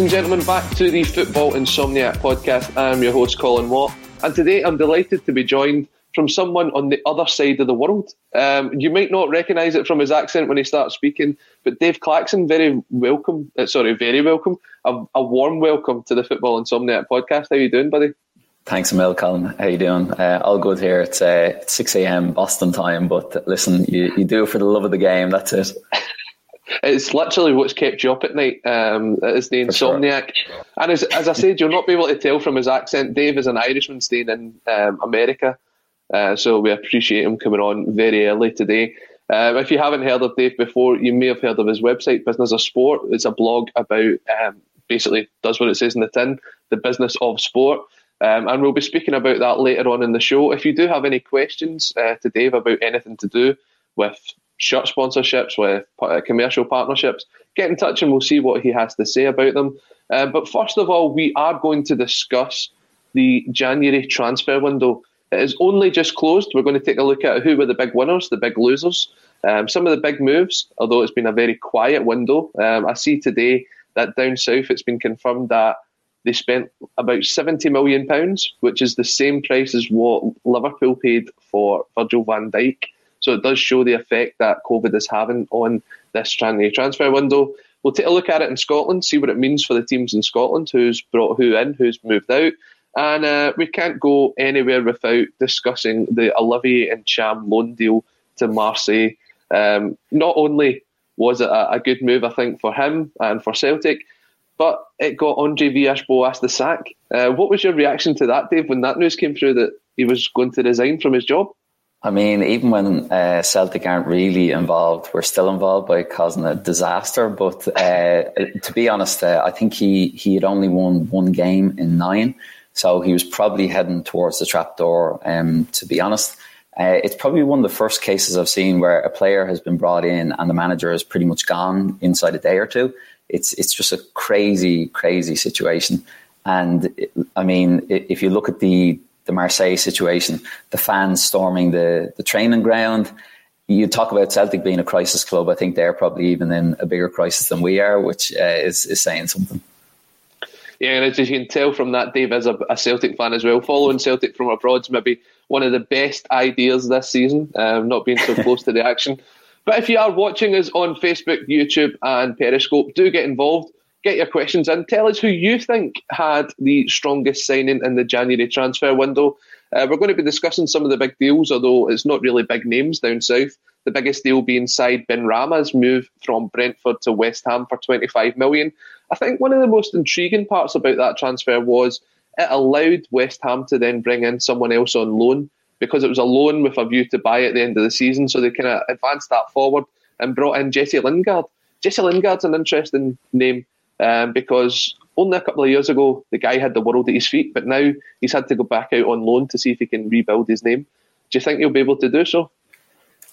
Ladies and gentlemen, back to the Football Insomniac podcast. I'm your host, Colin Watt, and today I'm delighted to be joined from someone on the other side of the world. Um, you might not recognise it from his accent when he starts speaking, but Dave Claxton, very welcome, uh, sorry, very welcome, a, a warm welcome to the Football Insomniac podcast. How you doing, buddy? Thanks a mil, Colin. How you doing? Uh, all good here. It's uh, 6 a.m. Boston time, but listen, you, you do it for the love of the game. That's it. It's literally what's kept you up at night. Um, it's the insomniac. Sure. And as, as I said, you'll not be able to tell from his accent. Dave is an Irishman staying in um, America. Uh, so we appreciate him coming on very early today. Um, if you haven't heard of Dave before, you may have heard of his website, Business of Sport. It's a blog about um, basically does what it says in the tin, the business of sport. Um, and we'll be speaking about that later on in the show. If you do have any questions uh, to Dave about anything to do with shirt sponsorships, with uh, commercial partnerships, get in touch and we'll see what he has to say about them. Uh, but first of all, we are going to discuss the January transfer window. It is only just closed. We're going to take a look at who were the big winners, the big losers, um, some of the big moves, although it's been a very quiet window. Um, I see today that down south it's been confirmed that they spent about £70 million, which is the same price as what Liverpool paid for Virgil van Dijk. So it does show the effect that COVID is having on this transfer window. We'll take a look at it in Scotland, see what it means for the teams in Scotland, who's brought who in, who's moved out. And uh, we can't go anywhere without discussing the Olivier Ntcham loan deal to Marseille. Um, not only was it a, a, good move, I think, for him and for Celtic, but it got Andre Villas-Boas the sack. Uh, what was your reaction to that, Dave, when that news came through that he was going to resign from his job? I mean, even when uh, Celtic aren't really involved, we're still involved by causing a disaster. But uh, to be honest, uh, I think he, he had only won one game in nine. So he was probably heading towards the trapdoor, um, to be honest. Uh, it's probably one of the first cases I've seen where a player has been brought in and the manager is pretty much gone inside a day or two. It's it's just a crazy, crazy situation. And I mean, if you look at the the Marseille situation, the fans storming the, the training ground. You talk about Celtic being a crisis club. I think they're probably even in a bigger crisis than we are, which uh, is, is saying something. Yeah, and as you can tell from that, Dave is a, a, Celtic fan as well. Following Celtic from abroad is maybe one of the best ideas this season, um, not being so close to the action. But if you are watching us on Facebook, YouTube, and Periscope, do get involved get your questions in. Tell us who you think had the strongest signing in the January transfer window. Uh, we're going to be discussing some of the big deals, although it's not really big names down south. The biggest deal being Saïd Benrahma's move from Brentford to West Ham for 25 million. I think one of the most intriguing parts about that transfer was it allowed West Ham to then bring in someone else on loan because it was a loan with a view to buy at the end of the season. So they kind of advanced that forward and brought in Jesse Lingard. Jesse Lingard's an interesting name um, because only a couple of years ago the guy had the world at his feet, but now he's had to go back out on loan to see if he can rebuild his name. Do you think he'll be able to do so?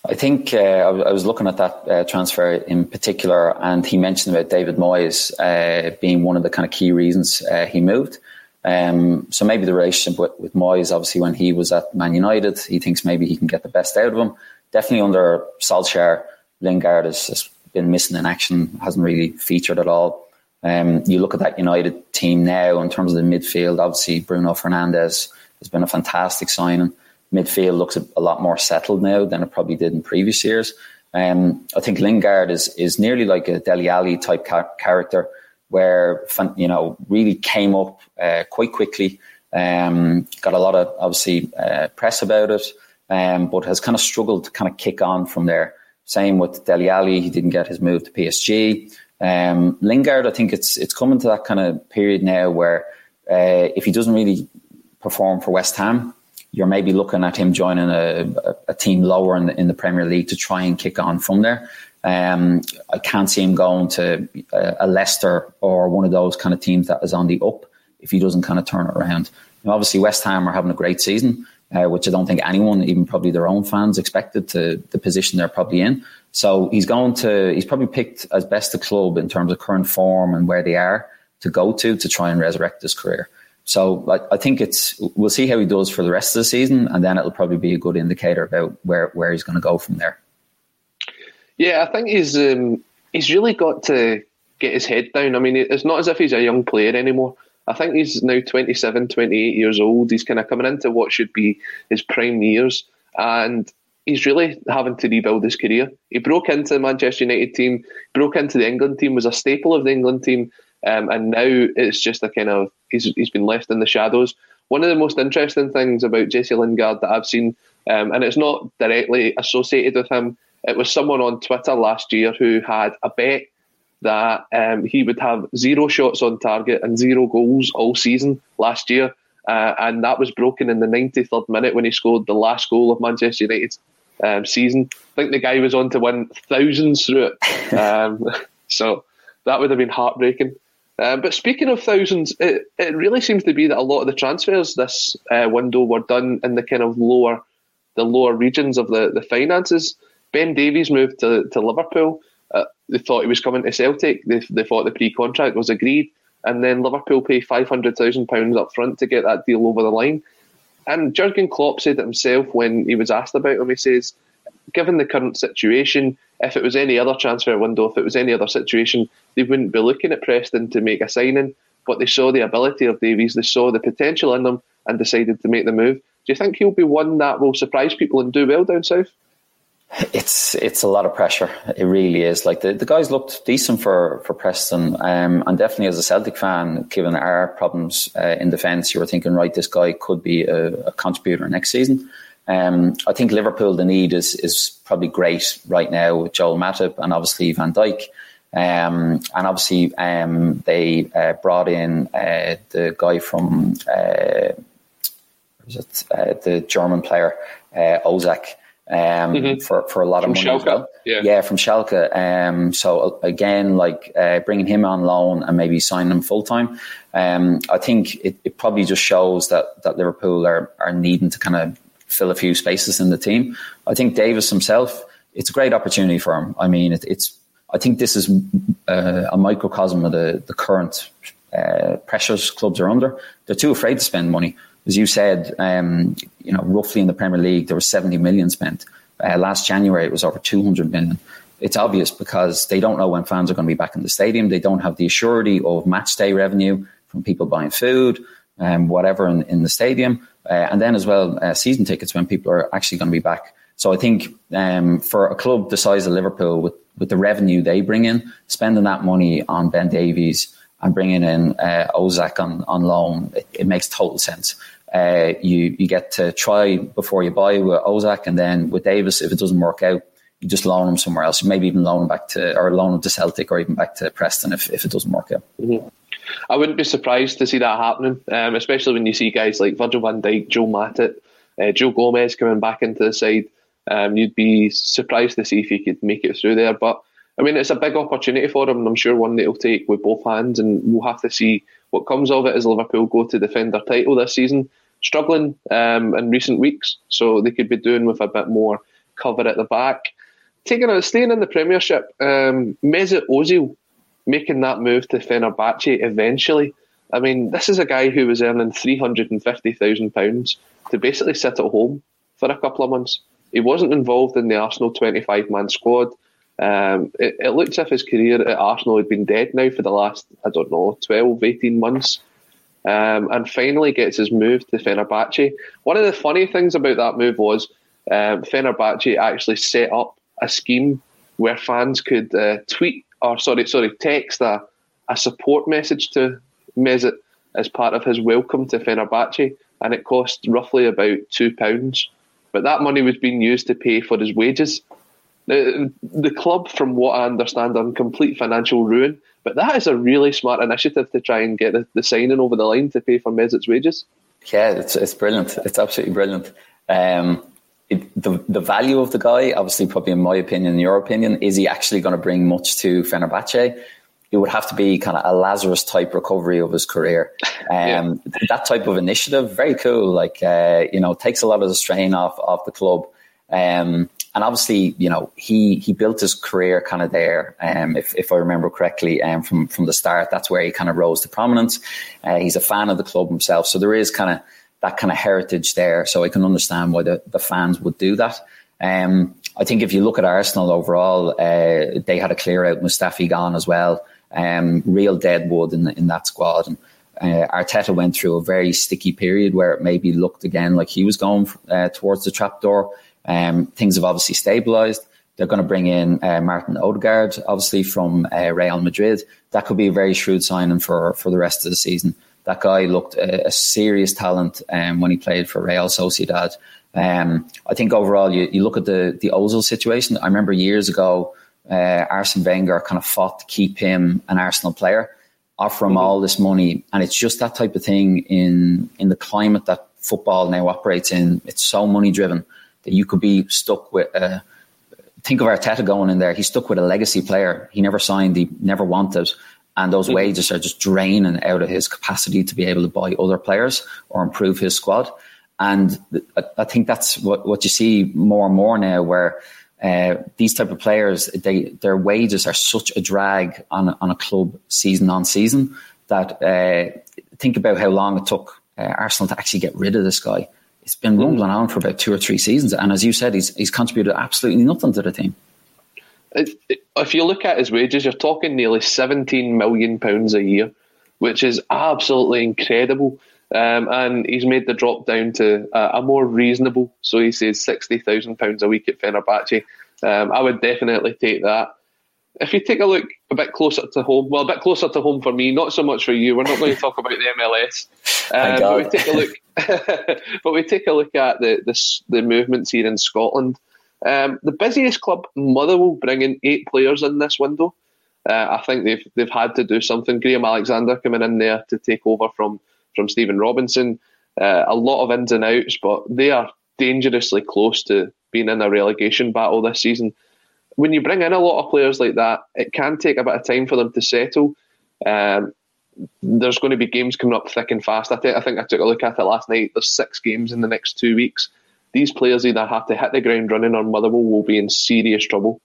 I think uh, I was looking at that uh, transfer in particular, and he mentioned about David Moyes uh, being one of the kind of key reasons uh, he moved. Um, so maybe the relationship with, with Moyes, obviously, when he was at Man United, he thinks maybe he can get the best out of him. Definitely under Solskjaer, Lingard has, has been missing in action, hasn't really featured at all. Um, you look at that United team now in terms of the midfield. Obviously, Bruno Fernandes has been a fantastic signing. Midfield looks a, a lot more settled now than it probably did in previous years. Um, I think Lingard is is nearly like a Dele Alli type ca- character, where you know really came up uh, quite quickly. Um, got a lot of obviously uh, press about it, um, but has kind of struggled to kind of kick on from there. Same with Dele Alli, he didn't get his move to PSG. Um, Lingard, I think it's it's coming to that kind of period now where uh, if he doesn't really perform for West Ham, you're maybe looking at him joining a, a, team lower in the, in the, Premier League to try and kick on from there. Um, I can't see him going to a, a, Leicester or one of those kind of teams that is on the up if he doesn't kind of turn it around. Now, obviously, West Ham are having a great season, uh, which I don't think anyone, even probably their own fans, expected to the position they're probably in. So he's going to, he's probably picked as best a club in terms of current form and where they are to go to to try and resurrect his career. So I, I, think it's, we'll see how he does for the rest of the season, and then it'll probably be a good indicator about where, where he's going to go from there. Yeah, I think he's, um, he's really got to get his head down. I mean, it's not as if he's a young player anymore. I think he's now 27, 28 years old. He's kind of coming into what should be his prime years. And he's really having to rebuild his career. He broke into the Manchester United team, broke into the England team, was a staple of the England team, um, and now it's just a kind of he's he's been left in the shadows. One of the most interesting things about Jesse Lingard that I've seen, um, and it's not directly associated with him, it was someone on Twitter last year who had a bet that um, he would have zero shots on target and zero goals all season last year. Uh, and that was broken in the 93rd minute when he scored the last goal of Manchester United's um, season. I think the guy was on to win thousands through it. Um, so that would have been heartbreaking. Uh, but speaking of thousands, it, it really seems to be that a lot of the transfers this uh, window were done in the kind of lower, the lower regions of the, the finances. Ben Davies moved to, to Liverpool. Uh, they thought he was coming to Celtic. They, they thought the pre-contract was agreed, and then Liverpool pay five hundred thousand pounds up front to get that deal over the line. And Jurgen Klopp said it himself when he was asked about him. He says, given the current situation, if it was any other transfer window, if it was any other situation, they wouldn't be looking at Preston to make a signing. But they saw the ability of Davies, they saw the potential in them, and decided to make the move. Do you think he'll be one that will surprise people and do well down south? It's it's a lot of pressure. It really is. Like the, the guys looked decent for for Preston, um, and definitely as a Celtic fan, given our problems uh, in defence, you were thinking, right, this guy could be a, a contributor next season. Um, I think Liverpool, the need is is probably great right now with Joel Matip and obviously Van Dijk. Um, and obviously, um, they uh, brought in uh, the guy from uh, it, uh, the German player uh, Ozak um, mm-hmm. for for a lot from of money. Schalke. Well. Yeah. yeah, from Schalke. Um, so again, like uh, bringing him on loan and maybe signing him full time. Um, I think it, it, probably just shows that that Liverpool are are needing to kind of fill a few spaces in the team. I think Davies himself. It's a great opportunity for him. I mean, it, it's I think this is uh, a microcosm of the, the current uh, pressures clubs are under. They're too afraid to spend money. As you said, um, you know, roughly in the Premier League, there was 70 million spent. Uh, last January, it was over 200 million. It's obvious because they don't know when fans are going to be back in the stadium. They don't have the assurity of match day revenue from people buying food and um, whatever in, in the stadium. Uh, and then as well, uh, season tickets when people are actually going to be back. So I think um, for a club the size of Liverpool, with with the revenue they bring in, spending that money on Ben Davies and bringing in uh, Ozak on, on loan, it, it makes total sense. Uh, you you get to try before you buy with Ozak, and then with Davies, if it doesn't work out, you just loan him somewhere else. Maybe even loan him back to or loan him to Celtic or even back to Preston if, if it doesn't work out. Mm-hmm. I wouldn't be surprised to see that happening, um, especially when you see guys like Virgil van Dijk, Joe Matip, uh, Joe Gomez coming back into the side. Um, you'd be surprised to see if he could make it through there. But I mean, it's a big opportunity for him, and I'm sure one that he'll take with both hands. And we'll have to see what comes of it as Liverpool go to defend their title this season. Struggling um, in recent weeks, so they could be doing with a bit more cover at the back. Taking a staying in the Premiership, um, Mesut Ozil making that move to Fenerbahce eventually. I mean, this is a guy who was earning three hundred and fifty thousand pounds to basically sit at home for a couple of months. He wasn't involved in the Arsenal 25 man squad. Um, it, it looks as if his career at Arsenal had been dead now for the last, I don't know, 12, 18 months. Um, and finally gets his move to Fenerbahce. One of the funny things about that move was um, Fenerbahce actually set up a scheme where fans could uh, tweet or sorry, sorry, text a, a support message to Mesut as part of his welcome to Fenerbahce, and it cost roughly about two pounds but that money was being used to pay for his wages. The, the club, from what I understand, are in complete financial ruin. But that is a really smart initiative to try and get the, the signing over the line to pay for Mesut's wages. Yeah, it's, it's brilliant. It's absolutely brilliant. Um, it, the the value of the guy, obviously, probably in my opinion, in your opinion, is he actually going to bring much to Fenerbahce? it would have to be kind of a Lazarus type recovery of his career. Um, yeah. That type of initiative, very cool. Like, uh, you know, takes a lot of the strain off, off the club. Um, and obviously, you know, he, he built his career kind of there. Um, if, if I remember correctly, um, from, from the start, that's where he kind of rose to prominence. Uh, he's a fan of the club himself. So there is kind of that kind of heritage there. So I can understand why the, the fans would do that. Um, I think if you look at Arsenal overall, uh, they had a clear out Mustafi gone as well um, real deadwood in, in that squad. And uh, Arteta went through a very sticky period where it maybe looked again like he was going uh, towards the trapdoor. Um, things have obviously stabilised. They're going to bring in uh, Martin Odegaard, obviously from uh, Real Madrid. That could be a very shrewd signing for for the rest of the season. That guy looked a, a serious talent um, when he played for Real Sociedad. Um, I think overall, you, you look at the the Ozil situation. I remember years ago uh, Arsene Wenger kind of fought to keep him an Arsenal player, offer him mm-hmm. all this money, and it's just that type of thing in in the climate that football now operates in. It's so money driven that you could be stuck with. Uh, think of Arteta going in there. He's stuck with a legacy player. He never signed. He never wanted. And those mm-hmm. wages are just draining out of his capacity to be able to buy other players or improve his squad. And I think that's what, what you see more and more now, where uh, these type of players, they, their wages are such a drag on, on a club season on season that uh, think about how long it took uh, Arsenal to actually get rid of this guy. It's been rumbling on for about two or three seasons, and as you said, he's he's contributed absolutely nothing to the team. If you look at his wages, you're talking nearly 17 million pounds a year, which is absolutely incredible. Um, and he's made the drop down to a, more reasonable, so he says £60,000 a week at Fenerbahce. Um, I would definitely take that. If you take a look a bit closer to home, well, a bit closer to home for me, not so much for you. We're not going to talk about the MLS, um, but we take a look. but we take a look at the the, the movements here in Scotland. Um, the busiest club, Motherwell, bringing eight players in this window. Uh, I think they've they've had to do something. Graham Alexander coming in there to take over from from Stephen Robinson. Uh, a lot of ins and outs, but they are dangerously close to being in a relegation battle this season. When you bring in a lot of players like that, it can take a bit of time for them to settle. Um, there's going to be games coming up thick and fast. I think I think I took a look at it last night. There's six games in the next two weeks. These players either have to hit the ground running or Motherwell will be in serious trouble.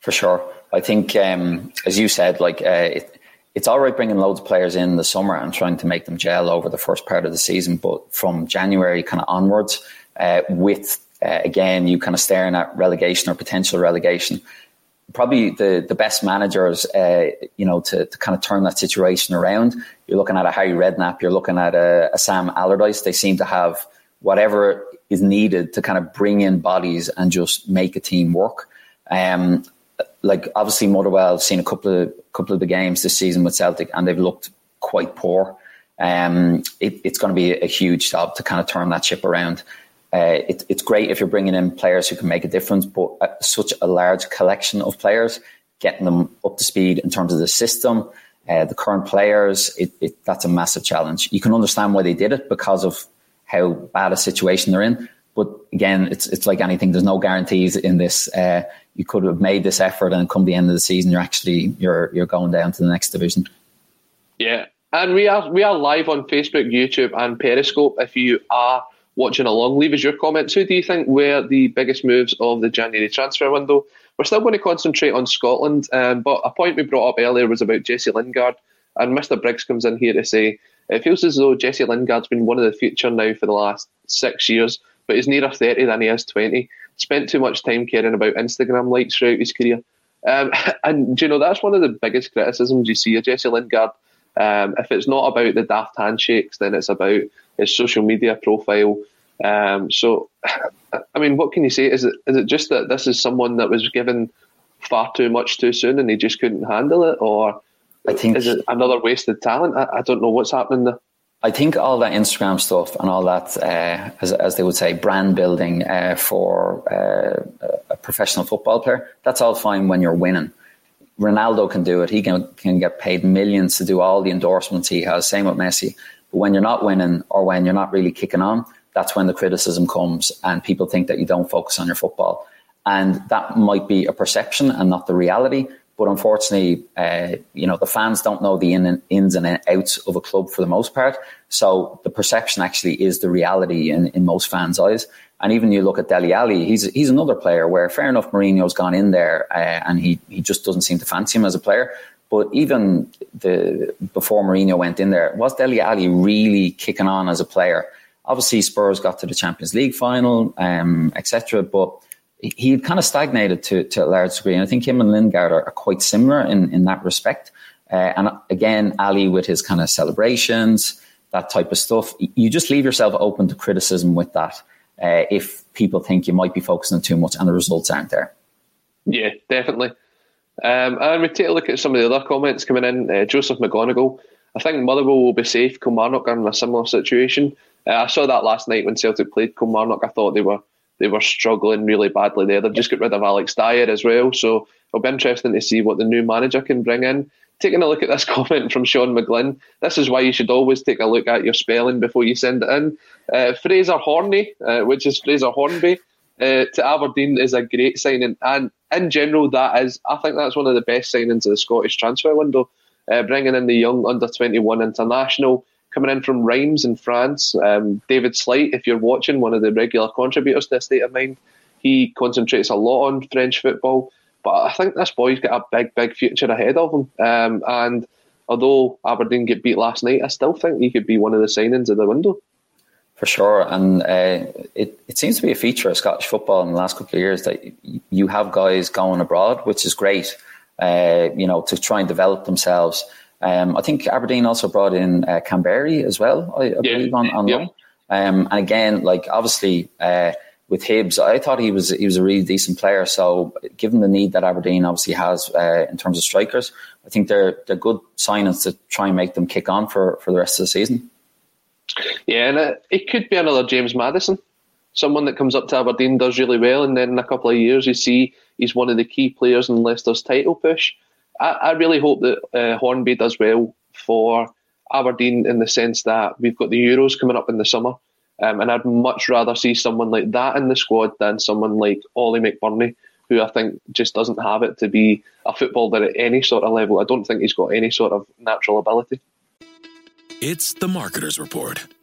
For sure, I think um, as you said, like uh, it, it's all right bringing loads of players in the summer and trying to make them gel over the first part of the season, but from January kind of onwards, uh, with uh, again you kind of staring at relegation or potential relegation, probably the the best managers, uh, you know, to, to kind of turn that situation around. You're looking at a Harry Redknapp, you're looking at a, a Sam Allardyce. They seem to have whatever is needed to kind of bring in bodies and just make a team work. Um, like obviously Motherwell have seen a couple of couple of the games this season with Celtic, and they've looked quite poor. Um, it, it's going to be a huge job to kind of turn that ship around. Uh, it, it's great if you're bringing in players who can make a difference, but uh, such a large collection of players, getting them up to speed in terms of the system, uh, the current players, it, it, that's a massive challenge. You can understand why they did it because of how bad a situation they're in. But again, it's it's like anything. There's no guarantees in this. Uh, you could have made this effort, and come the end of the season, you're actually you're you're going down to the next division. Yeah, and we are we are live on Facebook, YouTube, and Periscope. If you are watching along, leave us your comments. Who do you think were the biggest moves of the January transfer window? We're still going to concentrate on Scotland, um, but a point we brought up earlier was about Jesse Lingard, and Mr. Briggs comes in here to say it feels as though Jesse Lingard's been one of the future now for the last six years, but he's nearer 30 than he is 20. Spent too much time caring about Instagram likes throughout his career. Um, and, you know, that's one of the biggest criticisms you see of Jesse Lingard. Um, if it's not about the daft handshakes, then it's about his social media profile. Um, so, I mean, what can you say? Is it is it just that this is someone that was given far too much too soon and he just couldn't handle it, or I think is it another wasted talent? I, I don't know what's happening there. I think all that Instagram stuff and all that, uh, as, as, they would say, brand building uh, for uh, a professional football player, that's all fine when you're winning. Ronaldo can do it. He can, can get paid millions to do all the endorsements he has. Same with Messi. But when you're not winning or when you're not really kicking on, that's when the criticism comes and people think that you don't focus on your football. And that might be a perception and not the reality. But unfortunately, uh, you know, the fans don't know the in and, ins and outs of a club for the most part. So the perception actually is the reality in, in most fans' eyes. And even you look at Dele Alli, he's he's another player where fair enough, Mourinho's gone in there uh, and he he just doesn't seem to fancy him as a player. But even the before Mourinho went in there, was Dele Alli really kicking on as a player? Obviously, Spurs got to the Champions League final, um, etc. But he kind of stagnated to, to a large degree. And I think him and Lingard are, are quite similar in, in that respect. Uh, and again, Alli with his kind of celebrations, that type of stuff, you just leave yourself open to criticism with that uh, if people think you might be focusing on too much and the results aren't there. Yeah, definitely. Um, and we take a look at some of the other comments coming in. Uh, Joseph McGonigal, I think Motherwell will be safe. Kilmarnock are in a similar situation. Uh, I saw that last night when Celtic played Kilmarnock. I thought they were they were struggling really badly there. They've just got rid of Alex Dyer as well, so it'll be interesting to see what the new manager can bring in. Taking a look at this comment from Sean McGlynn, this is why you should always take a look at your spelling before you send it in. Uh, Fraser Horney, uh, which is Fraser Hornby, uh, to Aberdeen is a great signing, and in general, that is, I think that's one of the best signings of the Scottish transfer window. Uh, bringing in the young under 21 international, coming in from Reims in France. Um, David Slight, if you're watching, one of the regular contributors to State of Mind, he concentrates a lot on French football. But I think this boy's got a big, big future ahead of him. Um, and although Aberdeen get beat last night, I still think he could be one of the signings of the window. For sure, and uh, it it seems to be a feature of Scottish football in the last couple of years that you have guys going abroad, which is great. Uh, you know, to try and develop themselves Um, I think Aberdeen also brought in uh, Kamberi as well, I, I Yeah. believe, on, on Yeah. Um, and again, like obviously uh, with Hibs, I thought he was he was a really decent player. So given the need that Aberdeen obviously has uh, in terms of strikers, I think they're they're good signings to try and make them kick on for, for the rest of the season. Yeah, and it, it could be another James Maddison, someone that comes up to Aberdeen, does really well, and then in a couple of years you see he's one of the key players in Leicester's title push. I, I really hope that uh, Hornby does well for Aberdeen in the sense that we've got the Euros coming up in the summer, um, and I'd much rather see someone like that in the squad than someone like Oli McBurnie, who I think just doesn't have it to be a footballer at any sort of level. I don't think he's got any sort of natural ability. It's the Marketer's Report.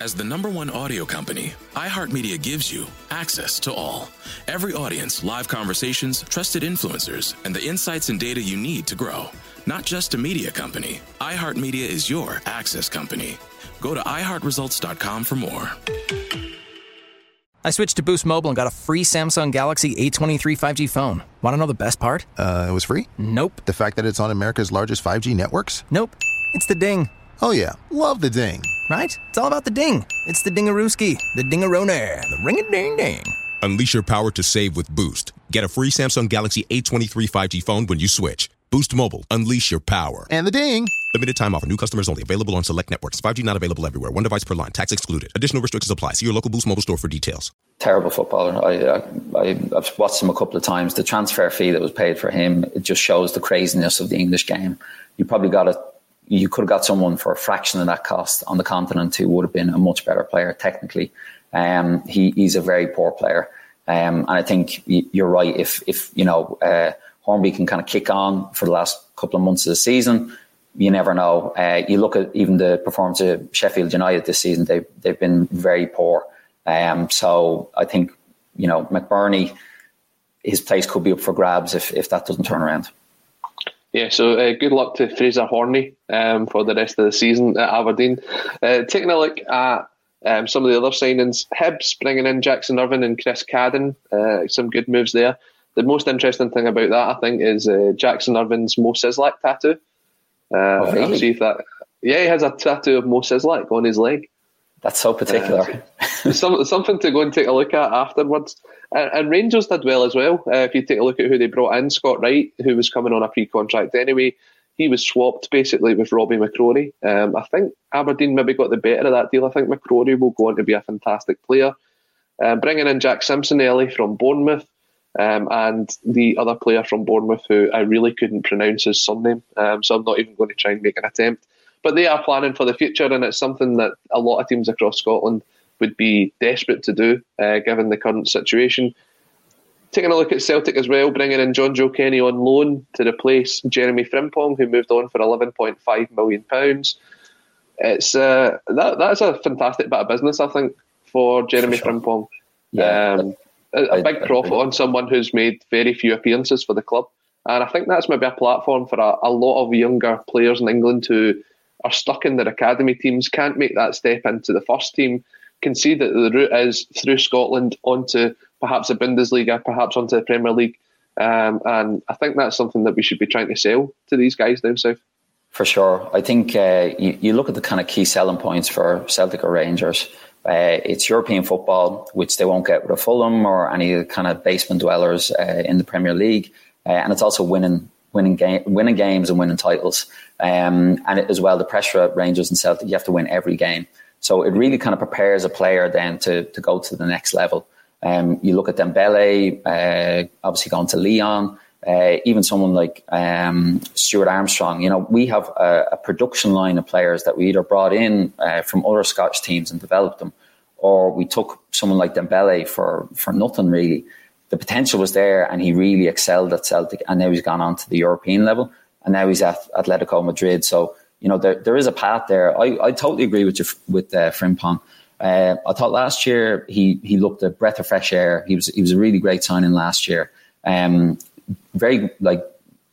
As the number one audio company, iHeartMedia gives you access to all. Every audience, live conversations, trusted influencers, and the insights and data you need to grow. Not just a media company, iHeartMedia is your access company. Go to iHeartResults.com for more. I switched to Boost Mobile and got a free Samsung Galaxy A23 5G phone. Want to know the best part? Uh, it was free? Nope. The fact that it's on America's largest 5G networks? Nope. It's the ding. Oh, yeah. Love the ding. Right? It's all about the ding. It's the dingarooski, the dingarone, the ring a ding ding. Unleash your power to save with Boost. Get a free Samsung Galaxy A23 5G phone when you switch. Boost Mobile. Unleash your power. And the ding. Limited time offer. New customers only. Available on select networks. 5G not available everywhere. One device per line. Tax excluded. Additional restrictions apply. See your local Boost Mobile store for details. Terrible footballer. I, I, I've watched him a couple of times. The transfer fee that was paid for him, it just shows the craziness of the English game. You probably got a, you could have got someone for a fraction of that cost on the continent who would have been a much better player technically. Um, he, he's a very poor player. Um, and I think you're right. If, if you know, uh, Hornby can kind of kick on for the last couple of months of the season, you never know. Uh, you look at even the performance of Sheffield United this season; they've they've been very poor. Um, so I think you know McBurnie, his place could be up for grabs if if that doesn't turn around. Yeah, so uh, good luck to Fraser Horney um, for the rest of the season at Aberdeen. Uh, taking a look at um, some of the other signings, Hibs bringing in Jackson Irvine and Chris Cadden, uh, some good moves there. The most interesting thing about that, I think, is uh, Jackson Irvine's Moe Szyslak tattoo. Uh, oh, really? I'll see if that. Yeah, he has a tattoo of Moe Szyslak on his leg. That's so particular. Uh, some, something to go and take a look at afterwards. And, and Rangers did well as well. Uh, if you take a look at who they brought in, Scott Wright, who was coming on a pre-contract anyway, he was swapped basically with Robbie McCrorie. Um, I think Aberdeen maybe got the better of that deal. I think McCrorie will go on to be a fantastic player. Um, bringing in Jack Simpson early from Bournemouth. Um, and the other player from Bournemouth, who I really couldn't pronounce his surname, um, so I'm not even going to try and make an attempt. But they are planning for the future, and it's something that a lot of teams across Scotland would be desperate to do, uh, given the current situation. Taking a look at Celtic as well, bringing in Jonjoe Kenny on loan to replace Jeremy Frimpong, who moved on for £11.5 million. It's uh, that that's a fantastic bit of business, I think, for Jeremy for sure. Frimpong. Yeah, um, a, a big profit on someone who's made very few appearances for the club. And I think that's maybe a platform for a, a lot of younger players in England who are stuck in their academy teams, can't make that step into the first team, can see that the route is through Scotland onto perhaps the Bundesliga, perhaps onto the Premier League. Um, and I think that's something that we should be trying to sell to these guys down south. For sure. I think uh, you, you look at the kind of key selling points for Celtic or Rangers. Uh, it's European football, which they won't get with a Fulham or any kind of basement dwellers uh, in the Premier League, uh, and it's also winning, winning game, winning games and winning titles. Um, and as well, the pressure at Rangers and Celtic, you have to win every game. So it really kind of prepares a player then to to go to the next level. Um, you look at Dembele, uh, obviously going to Lyon, Uh, even someone like um, Stuart Armstrong, you know, we have a, a, production line of players that we either brought in uh, from other Scottish teams and developed them, or we took someone like Dembele for for nothing really. The potential was there, and he really excelled at Celtic, and now he's gone on to the European level, and now he's at Atletico Madrid. So you know there, there is a path there. I, I totally agree with you with uh, Frimpong. Uh, I thought last year he he looked a breath of fresh air. He was he was a really great signing last year. Um, very like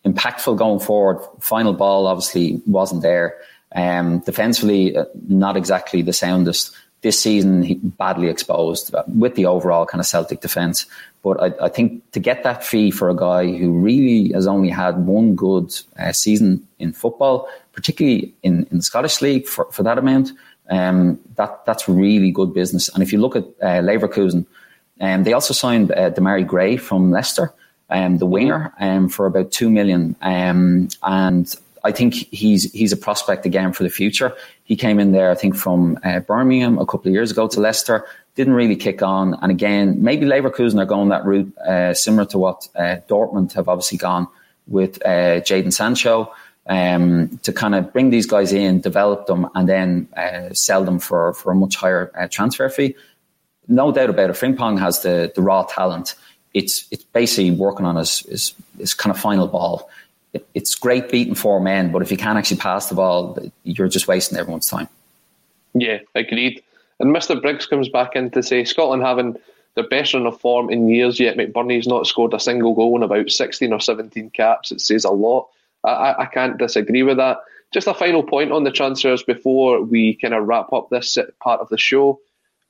impactful going forward. Final ball obviously wasn't there. Um, defensively, uh, not exactly the soundest. This season, he badly exposed uh, with the overall kind of Celtic defence. But I, I, think to get that fee for a guy who really has only had one good uh, season in football, particularly in, in the Scottish League for, for that amount, um, that that's really good business. And if you look at uh, Leverkusen, um, they also signed uh, Demarai Gray from Leicester, um, the winger, um, for about two million. Um, and I think he's he's a prospect again for the future. He came in there, I think, from uh, Birmingham a couple of years ago to Leicester. Didn't really kick on, and again, maybe Leverkusen are going that route, uh, similar to what uh, Dortmund have obviously gone with uh, Jadon Sancho um, to kind of bring these guys in, develop them, and then uh, sell them for, for a much higher uh, transfer fee. No doubt about it. Frimpong has the, the raw talent. It's it's basically working on his, his, his kind of final ball. It, it's great beating four men, but if you can't actually pass the ball, you're just wasting everyone's time. Yeah, agreed. And Mr. Briggs comes back in to say Scotland having their best run of form in years yet. McBurnie's not scored a single goal in about 16 or 17 caps. It says a lot. I, I can't disagree with that. Just a final point on the transfers before we kind of wrap up this part of the show.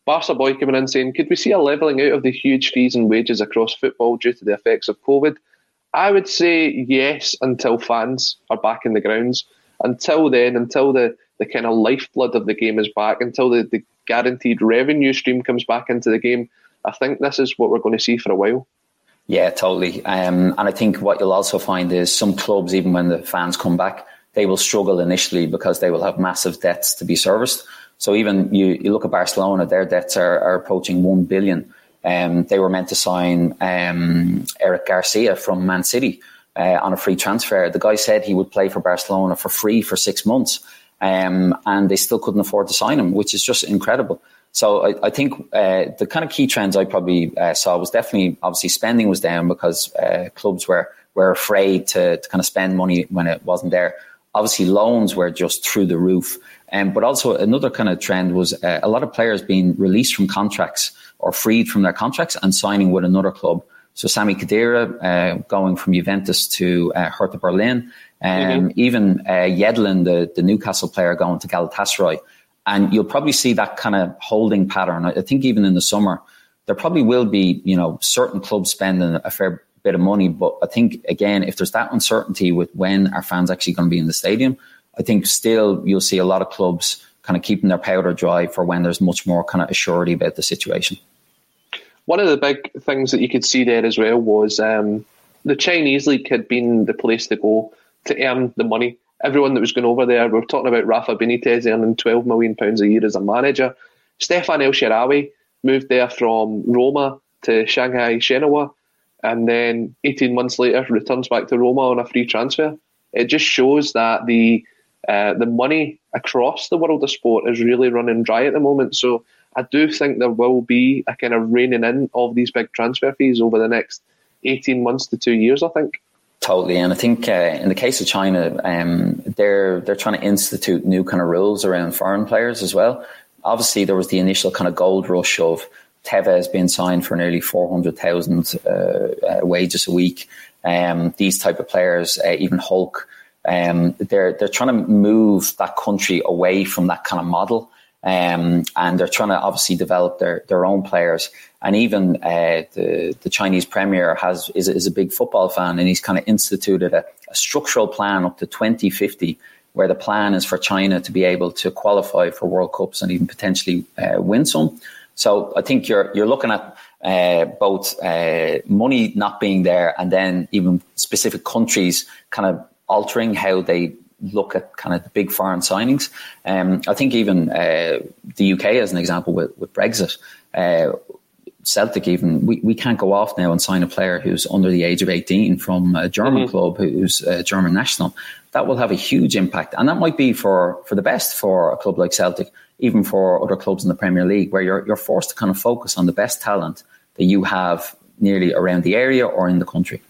Barca boy coming in saying, could we see a levelling out of the huge fees and wages across football due to the effects of COVID? I would say yes until fans are back in the grounds. Until then, until the, the kind of lifeblood of the game is back, until the, the guaranteed revenue stream comes back into the game, I think this is what we're going to see for a while. Yeah, totally. Um, and I think what you'll also find is some clubs, even when the fans come back, they will struggle initially because they will have massive debts to be serviced. So even you, you look at Barcelona, their debts are, are approaching 1 billion. Um, they were meant to sign um, Eric Garcia from Man City uh, on a free transfer. The guy said he would play for Barcelona for free for six months. Um, and they still couldn't afford to sign him, which is just incredible. So I, I think uh, the kind of key trends I probably uh, saw was definitely obviously spending was down because uh, clubs were were afraid to, to kind of spend money when it wasn't there. Obviously, loans were just through the roof. Um, but also another kind of trend was uh, a lot of players being released from contracts or freed from their contracts and signing with another club. So Sami Khedira uh, going from Juventus to uh, Hertha Berlin, um, mm-hmm. even uh, Yedlin, the, the Newcastle player, going to Galatasaray. And you'll probably see that kind of holding pattern. I think even in the summer, there probably will be, you know, certain clubs spending a fair bit of money. But I think, again, if there's that uncertainty with when our fans actually going to be in the stadium, I think still you'll see a lot of clubs kind of keeping their powder dry for when there's much more kind of assurity about the situation. One of the big things that you could see there as well was um, the Chinese league had been the place to go to earn the money everyone that was going over there, we are talking about Rafa Benitez earning £12 million a year as a manager. Stephan El Shaarawy moved there from Roma to Shanghai Shenhua, and then 18 months later returns back to Roma on a free transfer. It just shows that the uh, the money across the world of sport is really running dry at the moment. So I do think there will be a kind of reining in of these big transfer fees over the next 18 months to two years, I think. Totally, and I think uh, in the case of China, um, they're they're trying to institute new kind of rules around foreign players as well. Obviously, there was the initial kind of gold rush of Tevez being signed for nearly four hundred thousand uh, uh, wages a week. Um, these type of players, uh, even Hulk, um, they're they're trying to move that country away from that kind of model. Um, and they're trying to obviously develop their, their own players. And even uh, the the Chinese premier has is, is a big football fan, and he's kind of instituted a, a structural plan up to 2050 where the plan is for China to be able to qualify for World Cups and even potentially uh, win some. So I think you're you're looking at uh, both uh, money not being there and then even specific countries kind of altering how they look at kind of the big foreign signings. Um, I think even uh, the UK, as an example, with, with Brexit, uh, Celtic even we, we can't go off now and sign a player who's under the age of 18 from a German mm-hmm. club who's a German national. That will have a huge impact, and that might be for for the best for a club like Celtic. even for other clubs in the Premier League, where you're you're forced to kind of focus on the best talent that you have nearly around the area or in the country.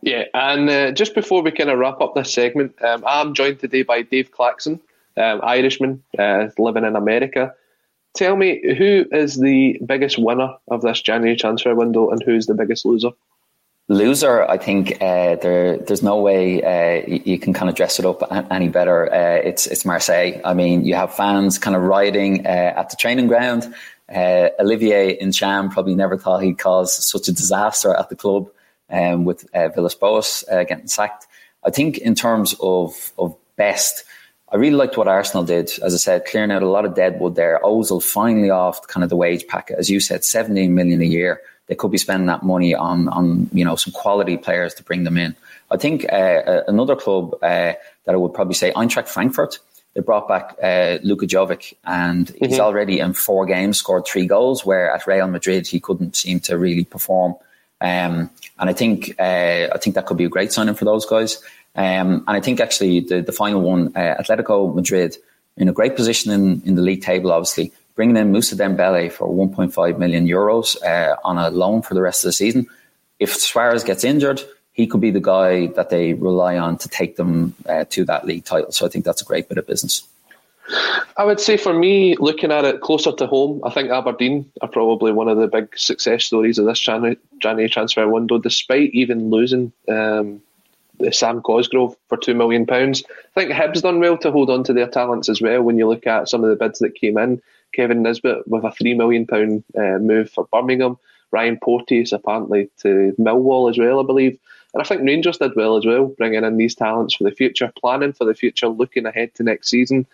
Yeah, and uh, just before we kind of wrap up this segment, um, I'm joined today by Dave Claxton, um, Irishman uh, living in America. Tell me, who is the biggest winner of this January transfer window and who's the biggest loser? Loser, I think uh, there, there's no way uh, you, can kind of dress it up any better. Uh, it's it's Marseille. I mean, you have fans kind of rioting uh, at the training ground. Uh, Olivier Ntcham probably never thought he'd cause such a disaster at the club um, with uh, Villas-Boas uh, getting sacked. I think in terms of of best, I really liked what Arsenal did. As I said, clearing out a lot of deadwood there. Ozil finally off kind of the wage packet, as you said, 17 million a year. They could be spending that money on on you know some quality players to bring them in. I think uh, another club uh, that I would probably say Eintracht Frankfurt. They brought back uh, Luka Jovic, and mm-hmm. he's already in four games scored three goals. Where at Real Madrid he couldn't seem to really perform. Um, and I think uh, I think that could be a great signing for those guys. Um, and I think actually the, the final one, uh, Atletico Madrid, in a great position in, in the league table, obviously, bringing in Moussa Dembele for 1.5 million euros uh, on a loan for the rest of the season. If Suarez gets injured, he could be the guy that they rely on to take them uh, to that league title. So I think that's a great bit of business. I would say for me, looking at it closer to home, I think Aberdeen are probably one of the big success stories of this January, January transfer window, despite even losing um, Sam Cosgrove for £2 million. I think Hibs done well to hold on to their talents as well when you look at some of the bids that came in. Kevin Nisbet with a £3 million uh, move for Birmingham. Ryan Porteous apparently to Millwall as well, I believe. And I think Rangers did well as well, bringing in these talents for the future, planning for the future, looking ahead to next season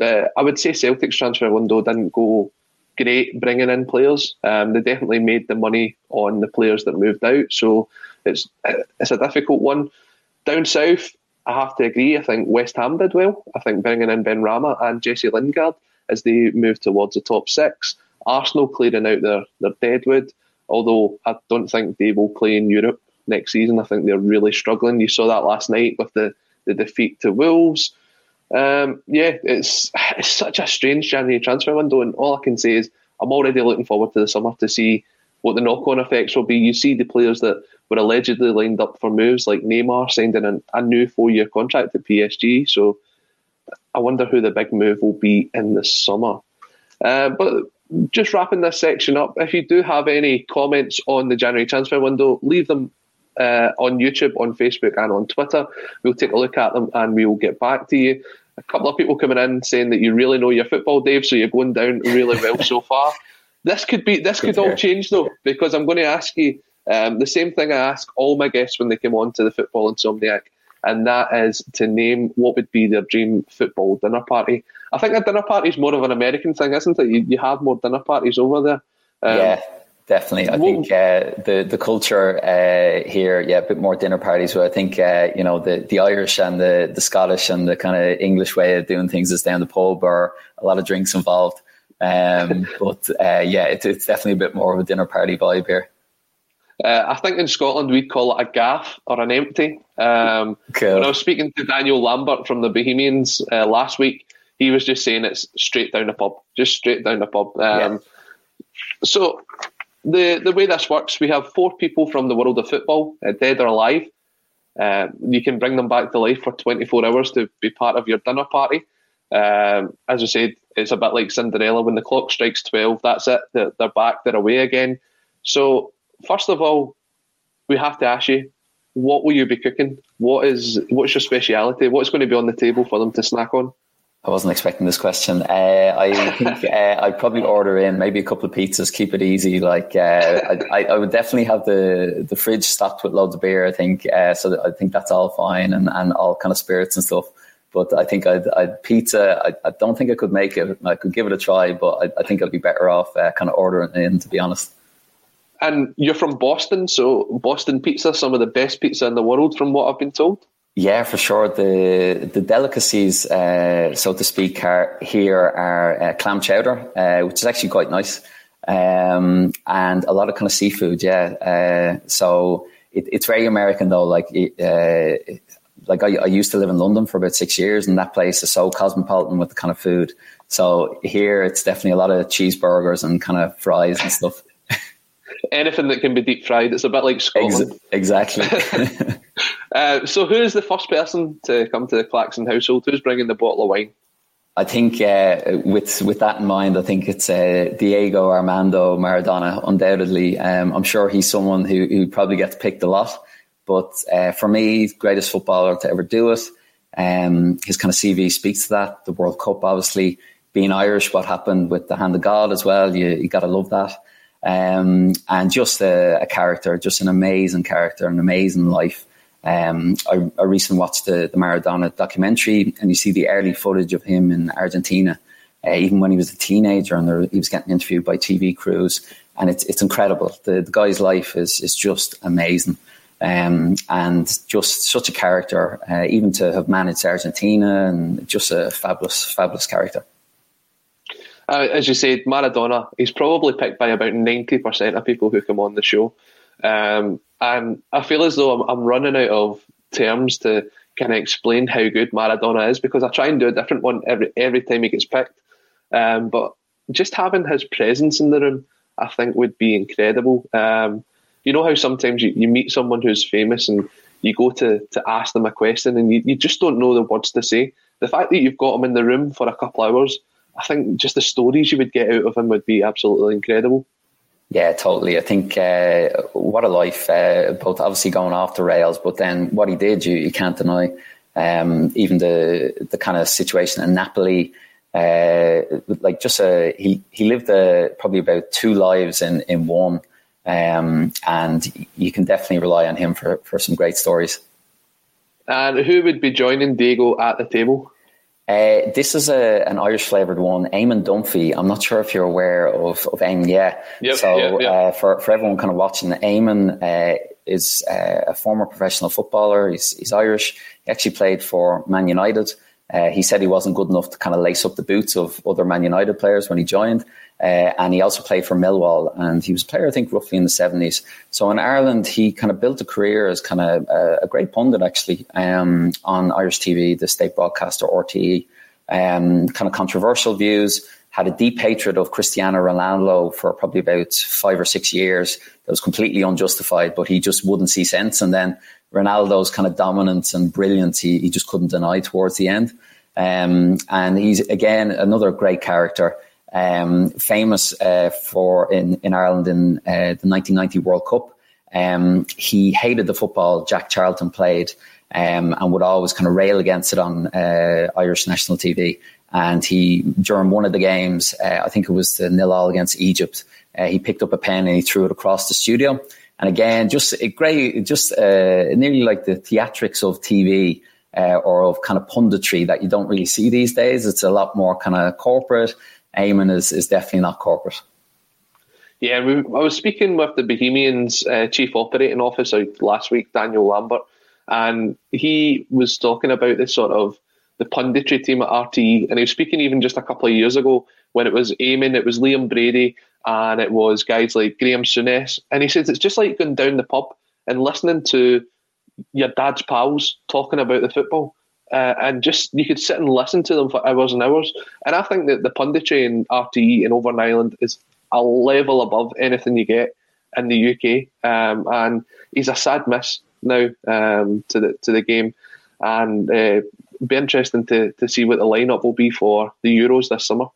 uh, I would say Celtic's transfer window didn't go great bringing in players. Um, they definitely made the money on the players that moved out, so it's it's a difficult one. Down south, I have to agree. I think West Ham did well. I think bringing in Benrahma and Jesse Lingard as they move towards the top six. Arsenal clearing out their, their deadwood, although I don't think they will play in Europe next season. I think they're really struggling. You saw that last night with the, the defeat to Wolves. Um, yeah, it's it's such a strange January transfer window, and all I can say is I'm already looking forward to the summer to see what the knock-on effects will be. You see the players that were allegedly lined up for moves, like Neymar, signed in a, a new four-year contract at PSG. So I wonder who the big move will be in the summer. Uh, but just wrapping this section up, if you do have any comments on the January transfer window, leave them uh, on YouTube, on Facebook, and on Twitter. We'll take a look at them and we will get back to you. A couple of people coming in saying that you really know your football, Dave, so you're going down really well so far. This could be this could all change though, because I'm going to ask you um, the same thing I ask all my guests when they come on to the Football Insomniac, and that is to name what would be their dream football dinner party. I think a dinner party is more of an American thing, isn't it? You, you have more dinner parties over there. Um, yeah, Definitely, I think uh, the the culture uh, here, yeah, a bit more dinner parties. But I think uh, you know the the Irish and the the Scottish and the kind of English way of doing things is down the pub or a lot of drinks involved. Um, but uh, yeah, it, it's definitely a bit more of a dinner party vibe here. Uh, I think in Scotland we'd call it a gaff or an empty. Um, cool. When I was speaking to Daniel Lambert from the Bohemians uh, last week, he was just saying it's straight down the pub, just straight down the pub. Um, yeah. So the the way this works, we have four people from the world of football, uh, dead or alive. Uh, you can bring them back to life for 24 hours to be part of your dinner party. Um, as I said, it's a bit like Cinderella. When the clock strikes 12, that's it. They're, they're back. They're away again. So, first of all, we have to ask you, what will you be cooking? What is what's your speciality? What's going to be on the table for them to snack on? I wasn't expecting this question. Uh, I think uh, I'd probably order in maybe a couple of pizzas, keep it easy. Like uh, I, I, would definitely have the, the fridge stocked with loads of beer. I think uh, so. I think that's all fine and, and all kind of spirits and stuff. But I think I'd, I'd pizza. I, I, don't think I could make it. I could give it a try, but I, I think I'd be better off uh, kind of ordering in, to be honest. And you're from Boston, so Boston pizza, some of the best pizza in the world, from what I've been told. Yeah, for sure. The the delicacies, uh, so to speak, are, here are uh, clam chowder, uh, which is actually quite nice, um, and a lot of kind of seafood. Yeah, uh, so it, it's very American though. Like uh, like I, I, used to live in London for about six years, and that place is so cosmopolitan with the kind of food. So here, it's definitely a lot of cheeseburgers and kind of fries and stuff. Anything that can be deep fried, it's a bit like Scotland. Ex- exactly. uh, so, who is the first person to come to the Claxton household? Who's bringing the bottle of wine? I think uh, with with that in mind, I think it's uh, Diego Armando Maradona. Undoubtedly, um, I'm sure he's someone who, who probably gets picked a lot. But uh, for me, greatest footballer to ever do it. Um, his kind of CV speaks to that. The World Cup, obviously, being Irish, what happened with the hand of God as well. You you got to love that. Um, and just a, a, character, just an amazing character, an amazing life. Um, I, I, recently watched the, the, Maradona documentary, and you see the early footage of him in Argentina, uh, even when he was a teenager, and there, he was getting interviewed by TV crews, and it's it's incredible. The, the guy's life is is just amazing. Um, and just such a character, uh, even to have managed Argentina, and just a fabulous, fabulous character. Uh, as you said, Maradona, he's probably picked by about 90% of people who come on the show. Um, and I feel as though I'm, I'm running out of terms to kind of explain how good Maradona is because I try and do a different one every every time he gets picked. Um, but just having his presence in the room, I think, would be incredible. Um, you know how sometimes you, you meet someone who's famous and you go to, to ask them a question and you, you just don't know the words to say. The fact that you've got him in the room for a couple hours, I think just the stories you would get out of him would be absolutely incredible. Yeah, totally. I think uh, what a life, uh, both obviously going off the rails, but then what he did, you, you can't deny. Um, even the the kind of situation in Napoli, uh, like just a, he he lived a, probably about two lives in in one. Um, and you can definitely rely on him for, for some great stories. And who would be joining Diego at the table? Uh, this is a, an Irish flavoured one, Eamon Dunphy. I'm not sure if you're aware of, of Eamon, yeah. Yep, so yep, yep. Uh, for, for everyone kind of watching, Eamon uh, is uh, a former professional footballer. He's, he's Irish. He actually played for Man United. Uh, he said he wasn't good enough to kind of lace up the boots of other Man United players when he joined. Uh, and he also played for Millwall, and he was a player, I think, roughly in the 70s. So in Ireland, he kind of built a career as kind of a, a great pundit, actually, um, on Irish TV, the state broadcaster RTE. Um, kind of controversial views, had a deep hatred of Cristiano Ronaldo for probably about five or six years. That was completely unjustified, but he just wouldn't see sense. And then Ronaldo's kind of dominance and brilliance, he, he just couldn't deny towards the end. Um, and he's, again, another great character um, famous uh, for in, in Ireland in uh, the 1990 World Cup. Um, he hated the football Jack Charlton played um, and would always kind of rail against it on uh, Irish national TV. And he, during one of the games, uh, I think it was the nil all against Egypt, uh, he picked up a pen and he threw it across the studio. And again, just a great, just uh, nearly like the theatrics of TV. Or of kind of punditry that you don't really see these days. It's a lot more kind of corporate. Eamon is, is definitely not corporate. Yeah, we, I was speaking with the Bohemians uh, chief operating officer last week, Daniel Lambert, and he was talking about this sort of the punditry team at RTE, and he was speaking even just a couple of years ago when it was Eamon, it was Liam Brady, and it was guys like Graham Souness, and he says it's just like going down the pub and listening to your dad's pals talking about the football uh, and just you could sit and listen to them for hours and hours. And I think that the punditry in RTE in Over Ireland is a level above anything you get in the UK. Um, and he's a sad miss now um, to the to the game, and uh, be interesting to to see what the lineup will be for the Euros this summer.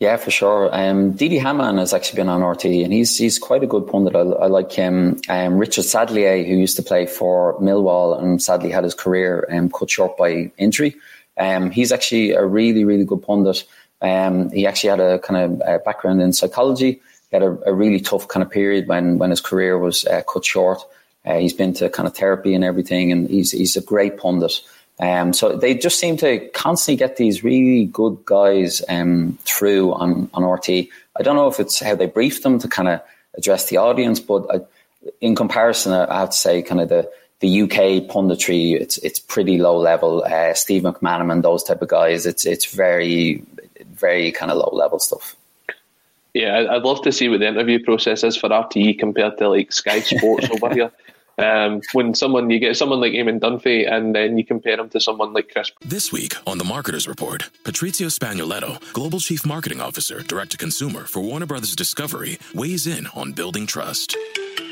Yeah, for sure. Um, Didi Hamann has actually been on RT, and he's he's quite a good pundit. I, I like him. Um, Richard Sadlier, who used to play for Millwall and sadly had his career um, cut short by injury. Um, he's actually a really, really good pundit. Um, he actually had a kind of uh, background in psychology. He had a, a, really tough kind of period when when his career was uh, cut short. Uh, he's been to kind of therapy and everything, and he's he's a great pundit. Um, so they just seem to constantly get these really good guys um, through on, on RT. I don't know if it's how they brief them to kind of address the audience, but I, in comparison, I have to say, kind of the the UK punditry, it's it's pretty low level. Uh, Steve McManaman, those type of guys, it's it's very very kind of low level stuff. Yeah, I'd love to see what the interview process is for RTE compared to like Sky Sports over here. Um, when someone you get someone like Eamon Dunphy, and then you compare him to someone like Chris. This week on the Marketers Report, Patrizio Spagnoletto, Global Chief Marketing Officer, Direct to Consumer for Warner Brothers Discovery, weighs in on building trust.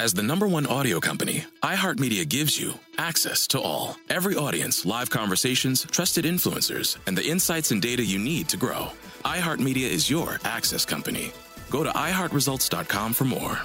As the number one audio company, iHeartMedia gives you access to all, every audience, live conversations, trusted influencers, and the insights and data you need to grow. iHeartMedia is your access company. Go to iHeartResults.com for more.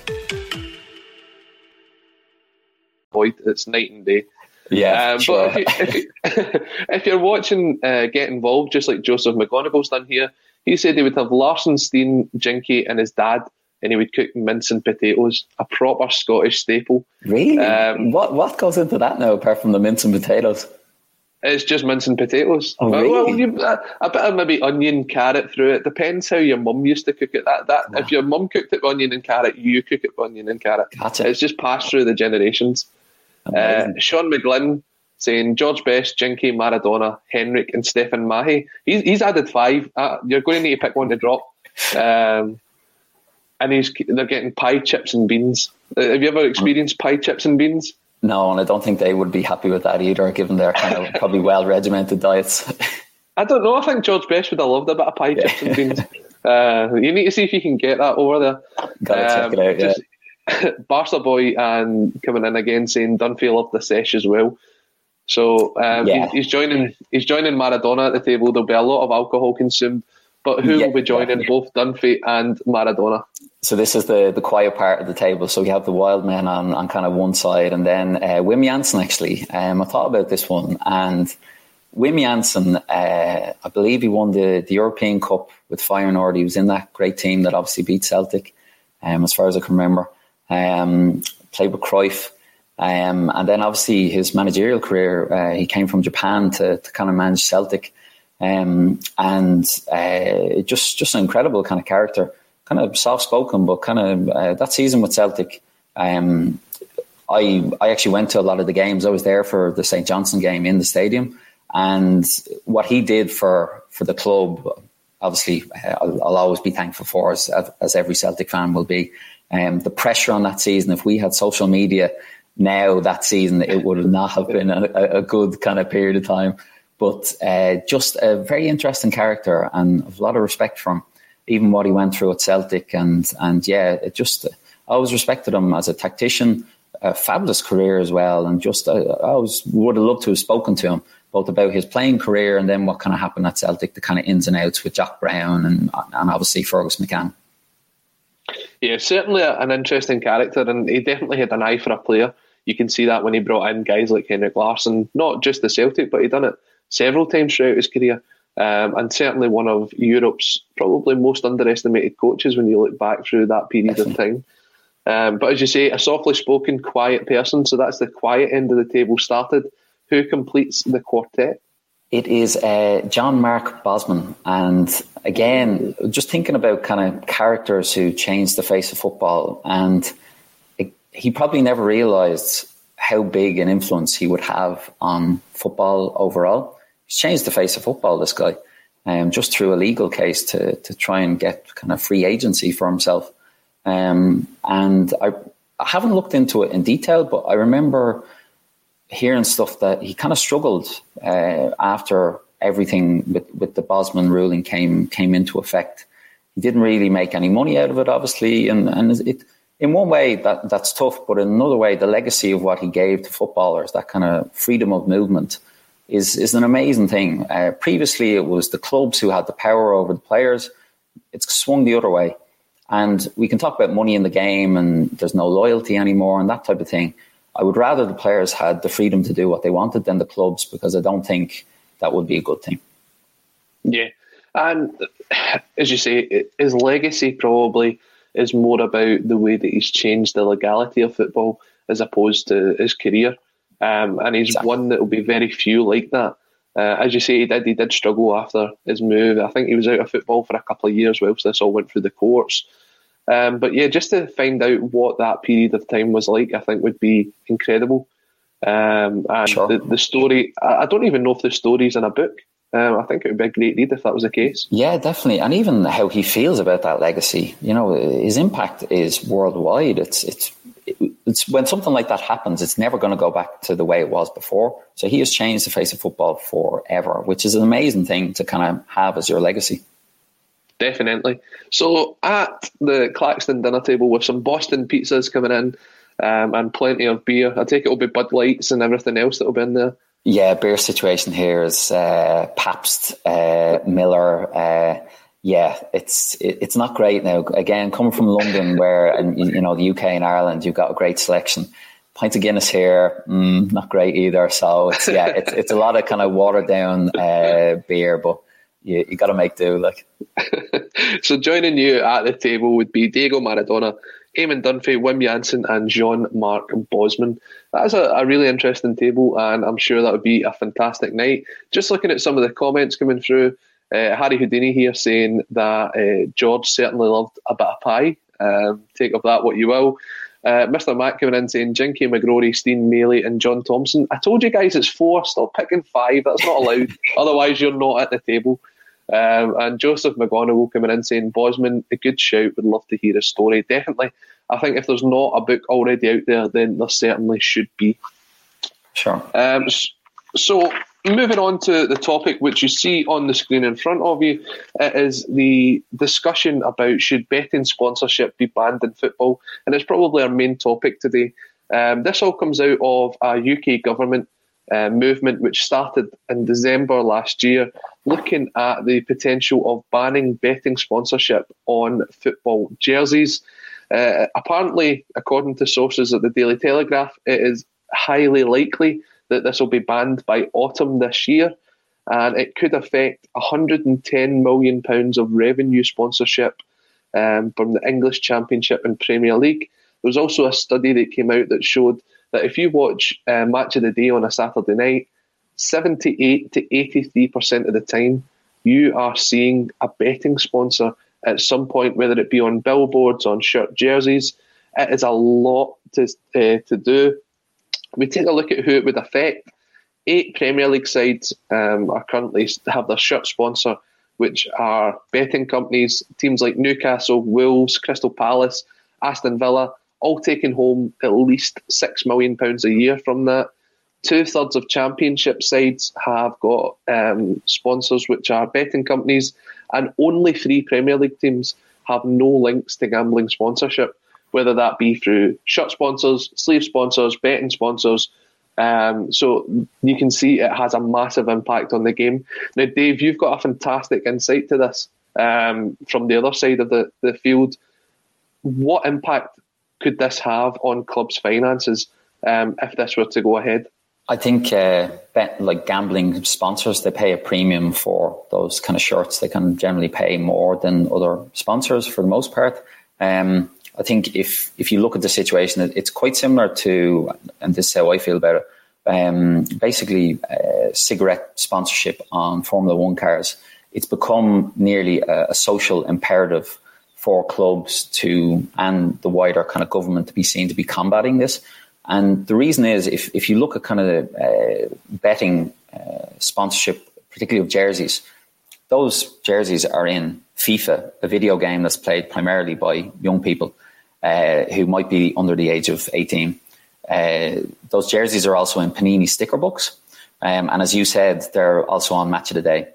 Boy, it's night and day. Yeah, Um, sure. But if, you, if you're watching uh, Get Involved, just like Joseph McGonagall's done here, he said he would have Larsson, Stein, Jinky, and his dad, and he would cook mince and potatoes, a proper Scottish staple. Really? Um, what what goes into that now, apart from the mince and potatoes? It's just mince and potatoes. Oh, Well, really? well, you, a, a bit of maybe onion, carrot through it. Depends how your mum used to cook it. That that if your mum cooked it with onion and carrot, you cook it with onion and carrot. Gotcha. It's just passed through the generations. Uh, Sean McGlynn saying George Best, Jinky, Maradona, Henrik, and Stefan Mahi. He's, he's added five. Uh, you're going to need to pick one to drop. Um, and he's they're getting pie chips and beans. Uh, have you ever experienced pie chips and beans? No, and I don't think they would be happy with that either, given their kind of probably well regimented diets. I don't know. I think George Best would have loved a bit of pie chips and beans. Uh, you need to see if you can get that over there. Gotta check it out, yeah. Barca boy and coming in again saying Dunphy loved the sesh as well. So um, Yeah. he's, he's joining. He's joining Maradona at the table. There'll be a lot of alcohol consumed, but who Yeah, will be joining both Dunphy and Maradona? So this is the the quiet part of the table. So we have the wild men on, on kind of one side, and then uh, Wim Jansen. Actually, um, I thought about this one, and Wim Jansen, uh, I believe he won the, the European Cup with Feyenoord. He was in that great team that obviously beat Celtic, um, as far as I can remember. Um, played with Cruyff. Um, and then obviously his managerial career, uh, he came from Japan to, to kind of manage Celtic. Um, and uh, just just an incredible kind of character, kind of soft spoken, but kind of uh, that season with Celtic. Um, I I actually went to a lot of the games. I was there for the St Johnstone game in the stadium, and what he did for for the club, obviously, uh, I'll, I'll always be thankful for, as as every Celtic fan will be. Um, the pressure on that season. If we had social media now that season, it would not have been a, a good kind of period of time. But uh, just a very interesting character and a lot of respect for him, even what he went through at Celtic. And and yeah, it just I always respected him as a tactician, a fabulous career as well. And just I, I always would have loved to have spoken to him both about his playing career and then what kind of happened at Celtic, the kind of ins and outs with Jock Brown and and obviously Fergus McCann. Yeah, certainly an interesting character, and he definitely had an eye for a player. You can see that when he brought in guys like Henrik Larsson, not just the Celtic, but he done it several times throughout his career. Um, and certainly one of Europe's probably most underestimated coaches when you look back through that period of time. Um, but as you say, a softly spoken, quiet person. So that's the quiet end of the table started. Who completes the quartet? It is uh, Jean Marc Bosman. And again, just thinking about kind of characters who changed the face of football. And it, he probably never realised how big an influence he would have on football overall. He's changed the face of football, this guy, um, just through a legal case to, to try and get kind of free agency for himself. Um, and I, I haven't looked into it in detail, but I remember hearing stuff that he kind of struggled uh, after everything with, with the Bosman ruling came came into effect. He didn't really make any money out of it, obviously, and and it in one way that that's tough, but in another way, the legacy of what he gave to footballers, that kind of freedom of movement, is is an amazing thing. Uh, previously, it was the clubs who had the power over the players. It's swung the other way, and we can talk about money in the game, and there's no loyalty anymore, and that type of thing. I would rather the players had the freedom to do what they wanted than the clubs because I don't think that would be a good thing. Yeah, and as you say, his legacy probably is more about the way that he's changed the legality of football as opposed to his career. Um, and he's one that will be very few like that. Uh, as you say, he did. He did struggle after his move. I think he was out of football for a couple of years whilst this all went through the courts. Um, but yeah, just to find out what that period of time was like, I think would be incredible. Um, and sure. the, the story, I don't even know if the story's in a book. Um, I think it would be a great read if that was the case. Yeah, definitely, and even how he feels about that legacy. You know, his impact is worldwide. It's it's when something like that happens, it's never going to go back to the way it was before. So he has changed the face of football forever, which is an amazing thing to kind of have as your legacy. Definitely. So at the Claxton dinner table with some Boston pizzas coming in um, and plenty of beer. I take it will be Bud Lights and everything else that will be in there. Yeah, beer situation here is uh, Pabst, uh, Miller. Uh, yeah, it's it, it's not great now. Again, coming from London, where and you know the UK and Ireland, you've got a great selection. Pint of Guinness here, mm, not great either. So it's yeah, it's it's a lot of kind of watered down uh, beer, but you, you got to make do. Like, so joining you at the table would be Diego Maradona, Eamon Dunphy, Wim Jansen, and Jean Marc Bosman. That's a, a, really interesting table, and I'm sure that would be a fantastic night. Just looking at some of the comments coming through, uh, Harry Houdini here saying that uh, George certainly loved a bit of pie. Um, take of that what you will. Uh, Mr. Matt coming in saying Jinky McGrory, Stein Maley, and John Thomson. I told you guys it's four. Stop picking five. That's not allowed. Otherwise, you're not at the table. Um, and Joseph McGonigal coming in saying Bosman, a good shout. Would love to hear his story. Definitely. I think if there's not a book already out there, then there certainly should be. Sure. Um, so moving on to the topic which you see on the screen in front of you, it is the discussion about should betting sponsorship be banned in football, and it's probably our main topic today. Um, this all comes out of a UK government uh, movement which started in December last year, looking at the potential of banning betting sponsorship on football jerseys. Uh, apparently, according to sources at the Daily Telegraph, it is highly likely that this will be banned by autumn this year, and it could affect 110 million pounds of revenue sponsorship um, from the English Championship and Premier League. There was also a study that came out that showed that if you watch uh, Match of the Day on a Saturday night, 78 to 83% of the time, you are seeing a betting sponsor at some point, whether it be on billboards, on shirt jerseys. It is a lot to, uh, to do we take a look at who it would affect. Eight Premier League sides um, are currently have their shirt sponsor, which are betting companies, teams like Newcastle, Wolves, Crystal Palace, Aston Villa, all taking home at least six million pounds a year from that. Two thirds of Championship sides have got um, sponsors, which are betting companies, and only three Premier League teams have no links to gambling sponsorship whether that be through shirt sponsors, sleeve sponsors, betting sponsors. Um, so you can see it has a massive impact on the game. Now, Dave, you've got a fantastic insight to this um, from the other side of the, the field. What impact could this have on clubs' finances um, if this were to go ahead? I think uh, bet, like gambling sponsors, they pay a premium for those kind of shirts. They can generally pay more than other sponsors for the most part. Um, I think if if you look at the situation, it's quite similar to, and this is how I feel about it. Um, basically, uh, cigarette sponsorship on Formula One cars. It's become nearly a, a, social imperative for clubs to and the wider kind of government to be seen to be combating this. And the reason is, if if you look at kind of uh, betting uh, sponsorship, particularly of jerseys, those jerseys are in FIFA, a video game that's played primarily by young people uh, who might be under the age of 18. Uh, those jerseys are also in Panini sticker books. Um, and as you said, they're also on Match of the Day.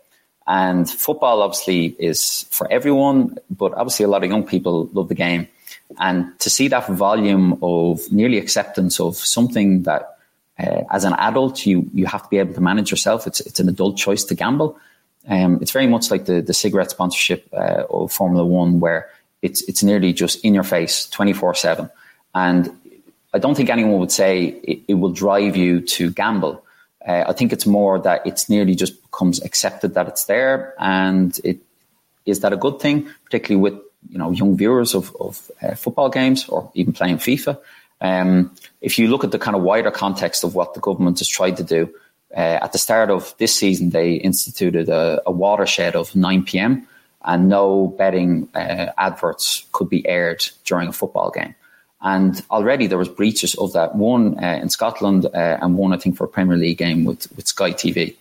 And football obviously is for everyone, but obviously a lot of young people love the game. And to see that volume of nearly acceptance of something that uh, as an adult you you have to be able to manage yourself. It's it's an adult choice to gamble. Um, it's very much like the the cigarette sponsorship uh, of Formula One, where it's it's nearly just in your face, twenty four seven, and I don't think anyone would say it, it will drive you to gamble. Uh, I think it's more that it's nearly just becomes accepted that it's there, and it is that a good thing, particularly with you know young viewers of, of uh, football games or even playing FIFA. Um, if you look at the kind of wider context of what the government has tried to do, uh, at the start of this season, they instituted a, a watershed of 9 p.m. and no betting uh, adverts could be aired during a football game. And already there was breaches of that. One uh, in Scotland uh, and one, I think, for a Premier League game with, with Sky TV.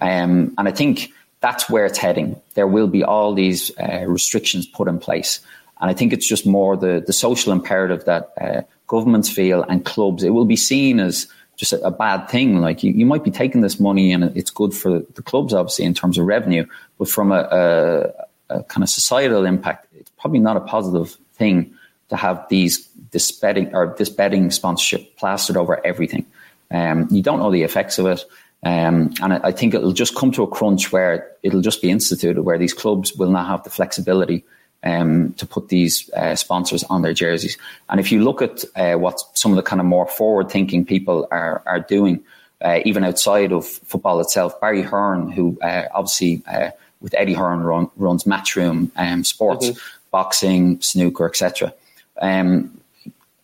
Um, and I think that's where it's heading. There will be all these uh, restrictions put in place. And I think it's just more the, the social imperative that uh, governments feel and clubs, it will be seen as just a, a bad thing. Like you, you, might be taking this money and it's good for the clubs, obviously, in terms of revenue, but from a, a, a kind of societal impact, it's probably not a positive thing to have these this betting or this betting sponsorship plastered over everything. Um, you don't know the effects of it. Um, and I, think it'll just come to a crunch where it'll just be instituted where these clubs will not have the flexibility um, to put these uh, sponsors on their jerseys. And if you look at uh, what some of the kind of more forward thinking people are, are doing, uh, even outside of football itself, Barry Hearn, who uh, obviously uh, with Eddie Hearn run, runs Matchroom um, Sports, mm-hmm. boxing, snooker, etc. Um,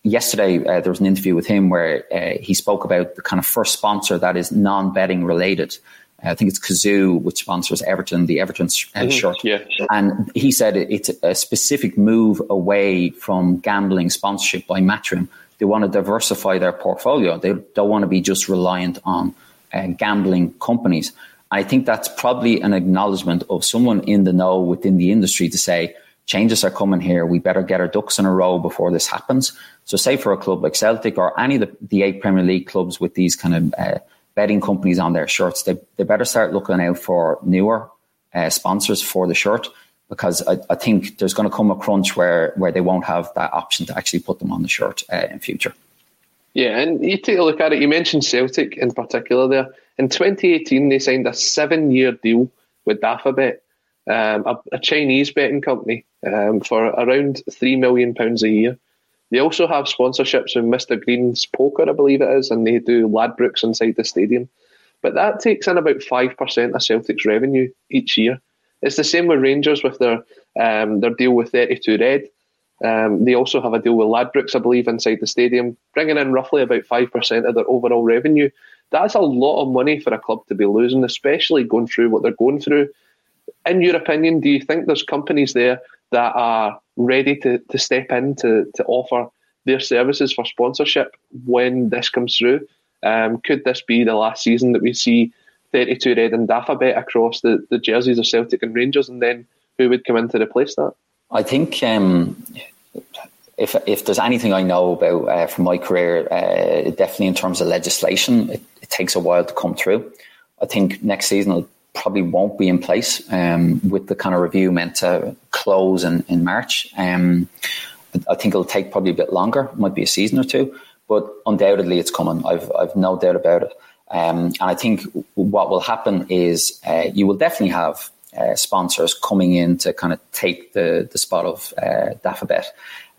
yesterday uh, there was an interview with him where uh, he spoke about the kind of first sponsor that is non-betting related. Uh, I think it's Cazoo, which sponsors Everton, the Everton uh, mm-hmm. shirt. Yeah. And he said it's a specific move away from gambling sponsorship by Matchroom. They want to diversify their portfolio. They don't want to be just reliant on uh, gambling companies. I think that's probably an acknowledgement of someone in the know within the industry to say, changes are coming here. We better get our ducks in a row before this happens. So, say for a club like Celtic or any of the, the eight Premier League clubs with these kind of uh, betting companies on their shirts, they, they better start looking out for newer uh, sponsors for the shirt because I, I, think there's going to come a crunch where, where they won't have that option to actually put them on the shirt uh, in future. Yeah, and you take a look at it. You mentioned Celtic in particular there. In 2018, they signed a seven year deal with Dafabet, um, a, a, Chinese betting company, um, for around £3 million a year. They also have sponsorships with Mr. Green's Poker, I believe it is, and they do Ladbrokes inside the stadium. But that takes in about 5% of Celtic's revenue each year. It's the same with Rangers with their um, their deal with 32 Red. Um, they also have a deal with Ladbrokes, I believe, inside the stadium, bringing in roughly about 5% of their overall revenue. That's a lot of money for a club to be losing, especially going through what they're going through. In your opinion, do you think there's companies there that are ready to, to step in to, to offer their services for sponsorship when this comes through. Um, could this be the last season that we see 32 Red and Dafabet across the, the jerseys of Celtic and Rangers, and then who would come in to replace that? I think um, if if there's anything I know about uh, from my career, uh, definitely in terms of legislation, it, it, takes a while to come through. I think next season will probably won't be in place um, with the kind of review meant to close in, in March. Um, I think it'll take probably a bit longer, it might be a season or two, but undoubtedly it's coming. I've, I've no doubt about it. Um, and I think what will happen is uh, you will definitely have uh, sponsors coming in to kind of take the, the spot of uh, Dafabet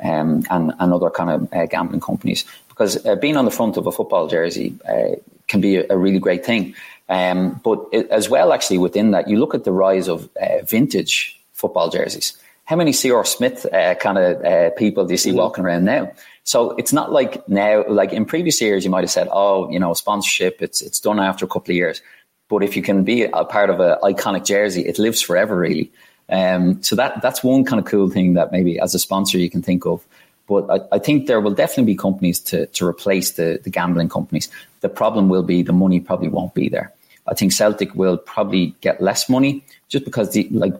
um, and, and other kind of uh, gambling companies. Because uh, being on the front of a football jersey uh, can be a, a, really great thing. Um, but it, as well, actually, within that, you look at the rise of uh, vintage football jerseys. How many C.R. Smith uh, kind of uh, people do you see mm-hmm. walking around now? So it's not like now, like in previous years, you might have said, "Oh, you know, sponsorship. It's it's done after a couple of years." But if you can be a part of an iconic jersey, it lives forever, really. Um, so that that's one kind of cool thing that maybe as a sponsor you can think of. But I, I, think there will definitely be companies to, to replace the, the gambling companies. The problem will be the money probably won't be there. I think Celtic will probably get less money just because the like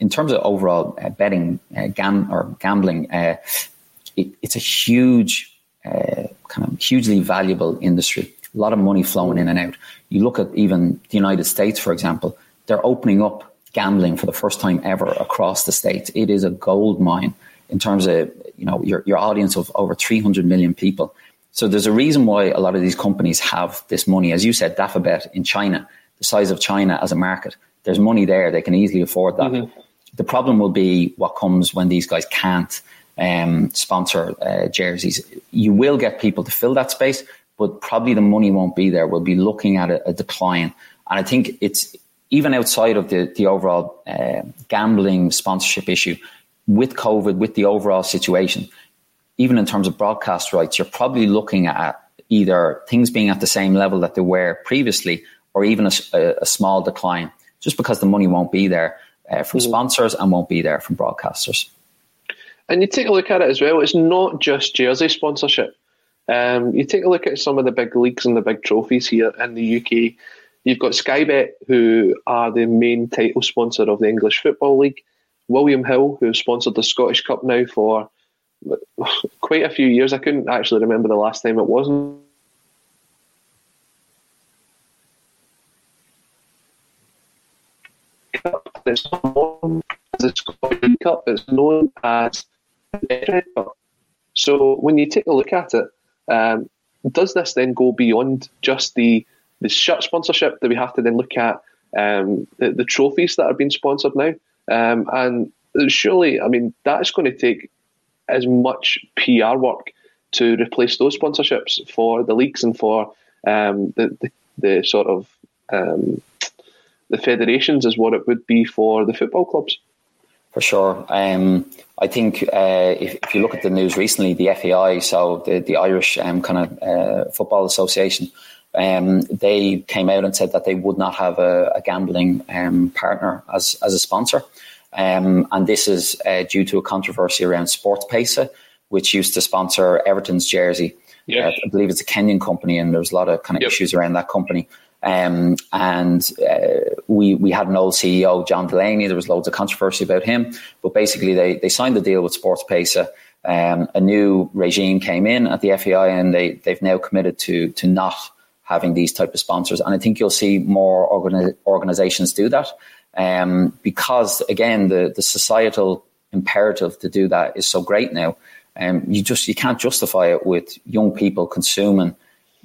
in terms of overall uh, betting uh, gam or gambling, uh, it, it's a huge uh, kind of hugely valuable industry. A lot of money flowing in and out. You look at even the United States, for example, they're opening up gambling for the first time ever across the states. It is a gold mine in terms of you know your, your audience of over 300 million people. So there's a reason why a lot of these companies have this money. As you said, Dafabet in China, the size of China as a market, there's money there. They can easily afford that. Mm-hmm. The problem will be what comes when these guys can't um, sponsor uh, jerseys. You will get people to fill that space, but probably the money won't be there. We'll be looking at a, a decline. And I think it's even outside of the, the overall uh, gambling sponsorship issue, with COVID, with the overall situation, even in terms of broadcast rights, you're probably looking at either things being at the same level that they were previously or even a, a, a small decline, just because the money won't be there uh, from mm-hmm. sponsors and won't be there from broadcasters. And you take a look at it as well, it's not just jersey sponsorship. Um, you take a look at some of the big leagues and the big trophies here in the UK. You've got Sky Bet, who are the main title sponsor of the English Football League. William Hill, who sponsored the Scottish Cup now for quite a few years. I couldn't actually remember the last time it wasn't. It's known as the Scottish Cup. It's known as the Cup. So when you take a look at it, um, does this then go beyond just the the shirt sponsorship that we have to then look at um, the, the, trophies that are being sponsored now? Um, and surely, I mean, that's going to take as much PR work to replace those sponsorships for the leagues and for um, the, the, the sort of um, the federations as what it would be for the football clubs. For sure. Um, I think uh, if, if, you look at the news recently, the FAI, so the, the Irish um, kind of uh, Football Association, um, they came out and said that they would not have a, a gambling um, partner as, as a sponsor. Um, and this is uh, due to a controversy around SportsPesa, which used to sponsor Everton's jersey. Yes. Uh, I believe it's a Kenyan company, and there's a lot of kind of yep. issues around that company. Um, and uh, we we had an old CEO, John Delaney. There was loads of controversy about him, but basically they they signed the deal with SportsPesa. Um, a new regime came in at the FAI, and they they've now committed to to not having these type of sponsors. And I think you'll see more organi- organizations do that um, because again the the societal imperative to do that is so great now. Um, you just you can't justify it with young people consuming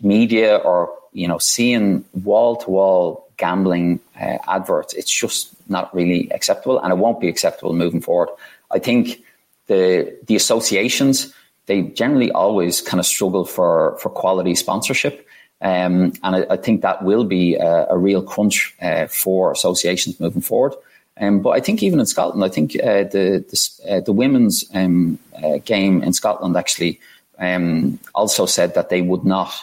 media or you know, seeing wall to wall gambling uh, adverts, it's just not really acceptable, and it won't be acceptable moving forward. I think the the associations they generally always kind of struggle for for quality sponsorship. Um, and I, I, think that will be a, a real crunch uh, for associations moving forward. Um, but I think even in Scotland, I think uh, the the, uh, the women's um, uh, game in Scotland actually um, also said that they would not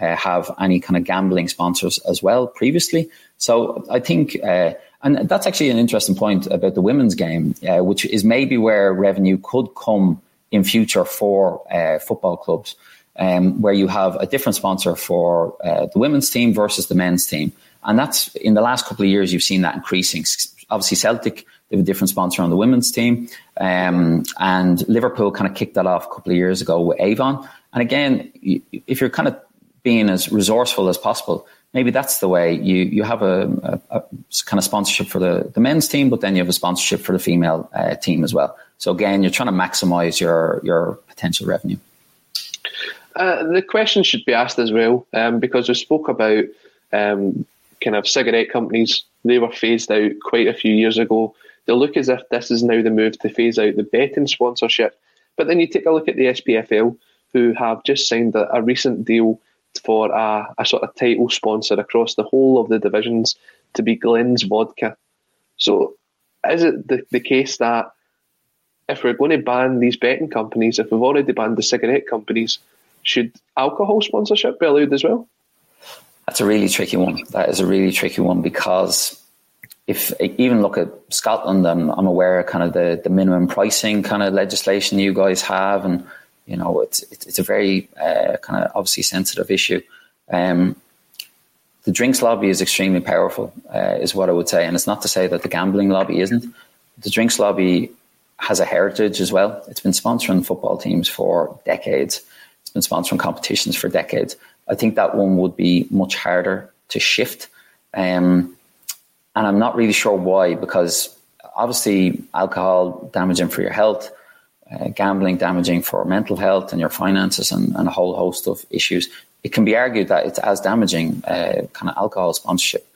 uh, have any kind of gambling sponsors as well previously. So I think, uh, and that's actually an interesting point about the women's game, which is maybe where revenue could come in future for football clubs, um, where you have a different sponsor for uh, the women's team versus the men's team. And that's in the last couple of years, you've seen that increasing. Obviously, Celtic, they have a different sponsor on the women's team. Um, and Liverpool kind of kicked that off a couple of years ago with Avon. And again, if you're kind of being as resourceful as possible. Maybe that's the way you, you have a, a, a kind of sponsorship for the, the men's team, but then you have a sponsorship for the female uh, team as well. So again, you're trying to maximize your, your potential revenue. Uh, the question should be asked as well, um, because we spoke about um, kind of cigarette companies. They were phased out quite a few years ago. They look as if this is now the move to phase out the betting sponsorship. But then you take a look at the SPFL, who have just signed a, a recent deal for a, a sort of title sponsor across the whole of the divisions to be Glen's Vodka. So, is it the, the case that if we're going to ban these betting companies, if we've already banned the cigarette companies, should alcohol sponsorship be allowed as well? That's a really tricky one. That is a really tricky one because if even look at Scotland, I'm, I'm aware of kind of the, the minimum pricing kind of legislation you guys have, and you know, it's it's a very uh, kind of obviously sensitive issue. Um, the drinks lobby is extremely powerful, uh, is what I would say, and it's not to say that the gambling lobby isn't. The drinks lobby has a heritage as well. It's been sponsoring football teams for decades. It's been sponsoring competitions for decades. I think that one would be much harder to shift. Um, and I'm not really sure why, because obviously alcohol damaging for your health, uh, gambling damaging for mental health and your finances and, and, a whole host of issues, it can be argued that it's as damaging uh, kind of alcohol sponsorship.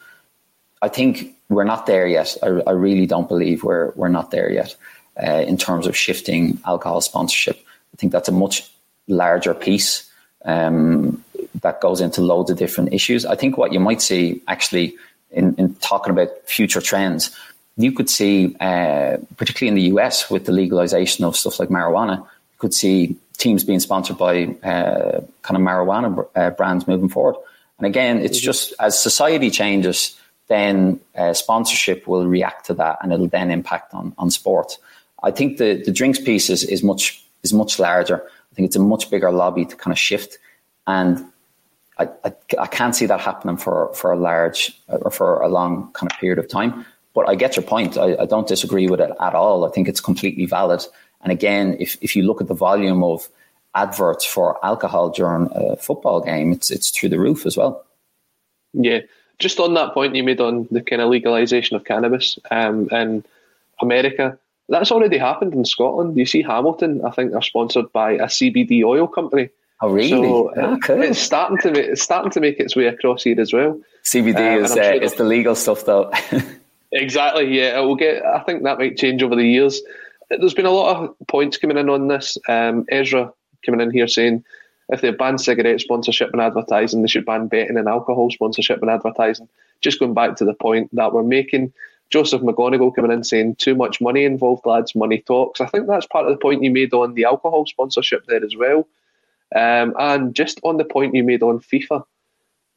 I think we're not there yet. I, I really don't believe we're we're not there yet uh, in terms of shifting alcohol sponsorship. I think that's a much larger piece um, that goes into loads of different issues. I think what you might see actually in, in talking about future trends you could see, uh, particularly in the US with the legalization of stuff like marijuana, you could see teams being sponsored by uh, kind of marijuana uh, brands moving forward. And again, it's mm-hmm. just as society changes, then uh, sponsorship will react to that and it'll then impact on, on sport. I think the, the drinks piece is, is much is much larger. I think it's a much bigger lobby to kind of shift. And I, I, I, can't see that happening for, for a large or for a long kind of period of time. But I get your point. I, I don't disagree with it at all. I think it's completely valid. And again, if, if you look at the volume of adverts for alcohol during a football game, it's it's through the roof as well. Yeah, just on that point you made on the kind of legalization of cannabis um, in America, that's already happened in Scotland. You see, Hamilton, I think, they're sponsored by a CBD oil company. Oh, really? So oh, cool. it's starting to make, it's starting to make its way across here as well. CBD um, is uh, sure the legal stuff, though. exactly. Yeah, it will get. I think that might change over the years. There's been a lot of points coming in on this. Um, Ezra coming in here saying if they ban cigarette sponsorship and advertising, they should ban betting and alcohol sponsorship and advertising. Just going back to the point that we're making, Joseph McGonigal coming in saying too much money involved, lads, money talks. I think that's part of the point you made on the alcohol sponsorship there as well. Um, and just on the point you made on FIFA,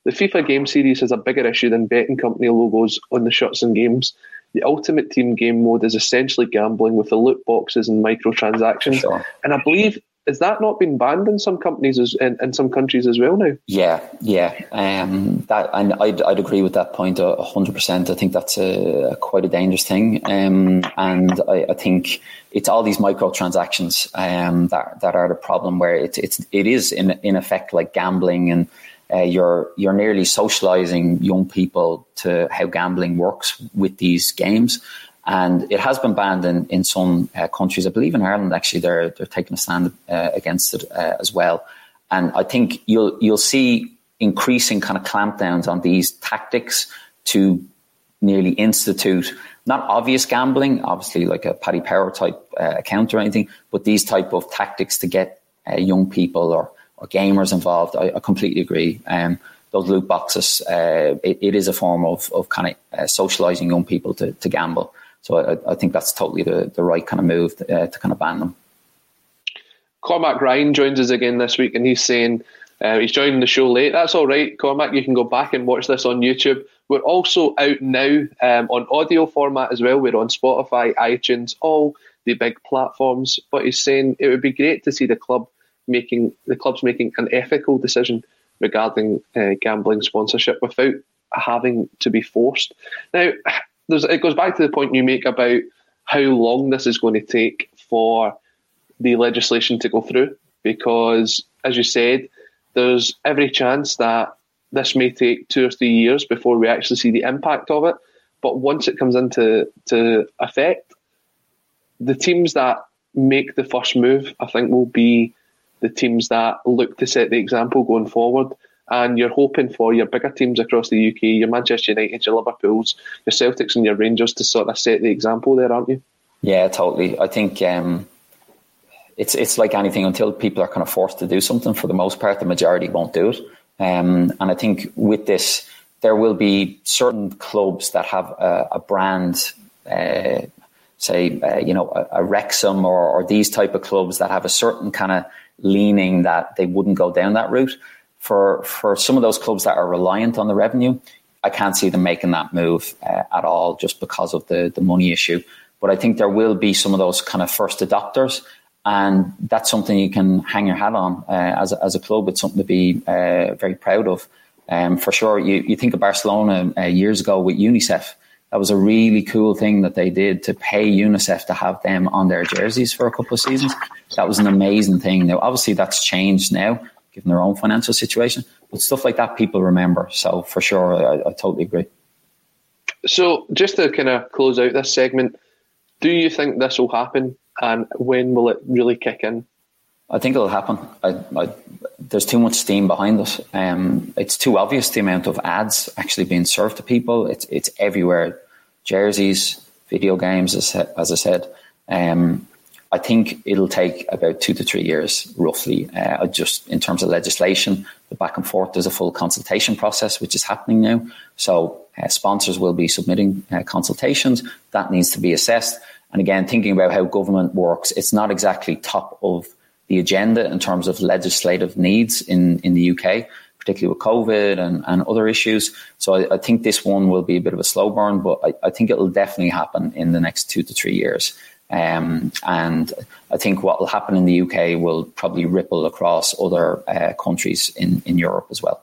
the FIFA game series has a bigger issue than betting company logos on the shirts and games. The Ultimate Team game mode is essentially gambling with the loot boxes and microtransactions. Sure. And I believe is that not been banned in some companies as, in, in some countries as well now? Yeah, yeah, um, that and I'd, I'd agree with that point hundred percent. I think that's a, quite a dangerous thing, um, and I, I, think it's all these microtransactions um, that that are the problem. Where it, it's it is in in effect like gambling and. Uh, you're you're nearly socializing young people to how gambling works with these games, and it has been banned in, in some uh, countries. I believe in Ireland, actually, they're, they're taking a stand uh, against it uh, as well. And I think you'll, you'll see increasing kind of clampdowns on these tactics to nearly institute not obvious gambling, obviously like a Paddy Power type uh, account or anything, but these type of tactics to get uh, young people or, or gamers involved. I, I completely agree. Um, those loot boxes, uh, it, it is a form of, of kind of uh, socializing young people to, to gamble. So I, I think that's totally the, the right kind of move to, uh, to kind of ban them. Cormac Ryan joins us again this week, and he's saying uh, he's joining the show late. That's all right, Cormac. You can go back and watch this on YouTube. We're also out now um, on audio format as well. We're on Spotify, iTunes, all the big platforms. But he's saying it would be great to see the club making the clubs making an ethical decision regarding uh, gambling sponsorship without having to be forced. Now, there's it goes back to the point you make about how long this is going to take for the legislation to go through, because as you said, there's every chance that this may take two or three years before we actually see the impact of it. But once it comes into to effect, the teams that make the first move, I think, will be the teams that look to set the example going forward and you're hoping for your bigger teams across the UK, your Manchester United, your Liverpools, your Celtics, and your Rangers to sort of set the example there, aren't you? Yeah, totally. I think um, it's it's like anything. Until people are kind of forced to do something, for the most part, the majority won't do it. Um, and I think with this, there will be certain clubs that have a, a brand. Uh, say, uh, you know, a, a Wrexham or, or these type of clubs that have a certain kind of leaning that they wouldn't go down that route for for some of those clubs that are reliant on the revenue, I can't see them making that move uh, at all just because of the the money issue. But I think there will be some of those kind of first adopters, and that's something you can hang your hat on uh, as a, as a club. It's something to be uh, very proud of. Um, for sure, you, you think of Barcelona uh, years ago with UNICEF. That was a really cool thing that they did to pay UNICEF to have them on their jerseys for a couple of seasons. That was an amazing thing. Now, obviously, that's changed now given their own financial situation. But stuff like that, people remember. So for sure, I, I totally agree. So just to kind of close out this segment, do you think this will happen, and when will it really kick in? I think it'll happen. I, I, there's too much steam behind it. Um, it's too obvious the amount of ads actually being served to people. It's it's everywhere. Jerseys, video games, as, as I said. Um, I think it'll take about two to three years, roughly, uh, just in terms of legislation. The back and forth, there's a full consultation process, which is happening now. So uh, sponsors will be submitting uh, consultations. That needs to be assessed. And again, thinking about how government works, it's not exactly top of the agenda in terms of legislative needs in, in the UK, particularly with COVID and, and other issues. So I, I, think this one will be a bit of a slow burn, but I, I think it will definitely happen in the next two to three years. Um, and I think what will happen in the UK will probably ripple across other uh, countries in, in Europe as well.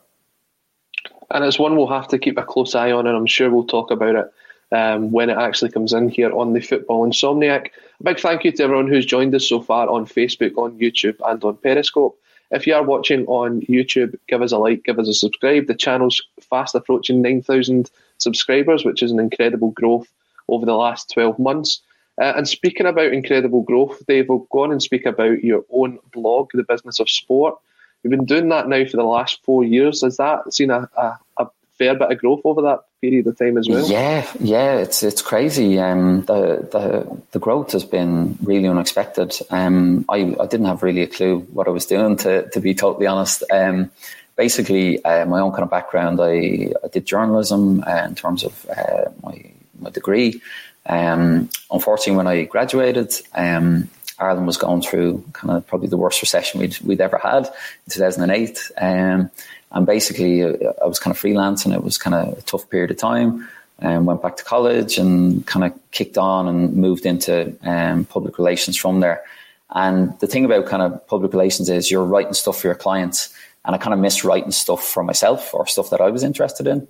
And it's one we'll have to keep a close eye on, and I'm sure we'll talk about it um, when it actually comes in here on the Football Insomniac. A big thank you to everyone who's joined us so far on Facebook, on YouTube, and on Periscope. If you are watching on YouTube, give us a like, give us a subscribe. The channel's fast approaching 9,000 subscribers, which is an incredible growth over the last 12 months. Uh, and speaking about incredible growth, Dave, we'll go on and speak about your own blog, The Business of Sport. You've been doing that now for the last four years. Has that seen a, a, a fair bit of growth over that period of time as well? Yeah, yeah, it's it's crazy. Um, the the the growth has been really unexpected. Um, I I didn't have really a clue what I was doing to to be totally honest. Um, basically, uh, my own kind of background, I, I did journalism uh, in terms of uh, my my degree. Um, unfortunately, when I graduated, um, Ireland was going through kind of probably the worst recession we'd, we'd ever had in 2008. Um, and basically, uh, I was kind of freelancing. It was kind of a tough period of time. And um, went back to college and kind of kicked on and moved into um, public relations from there. And the thing about kind of public relations is you're writing stuff for your clients. And I kind of miss writing stuff for myself or stuff that I was interested in.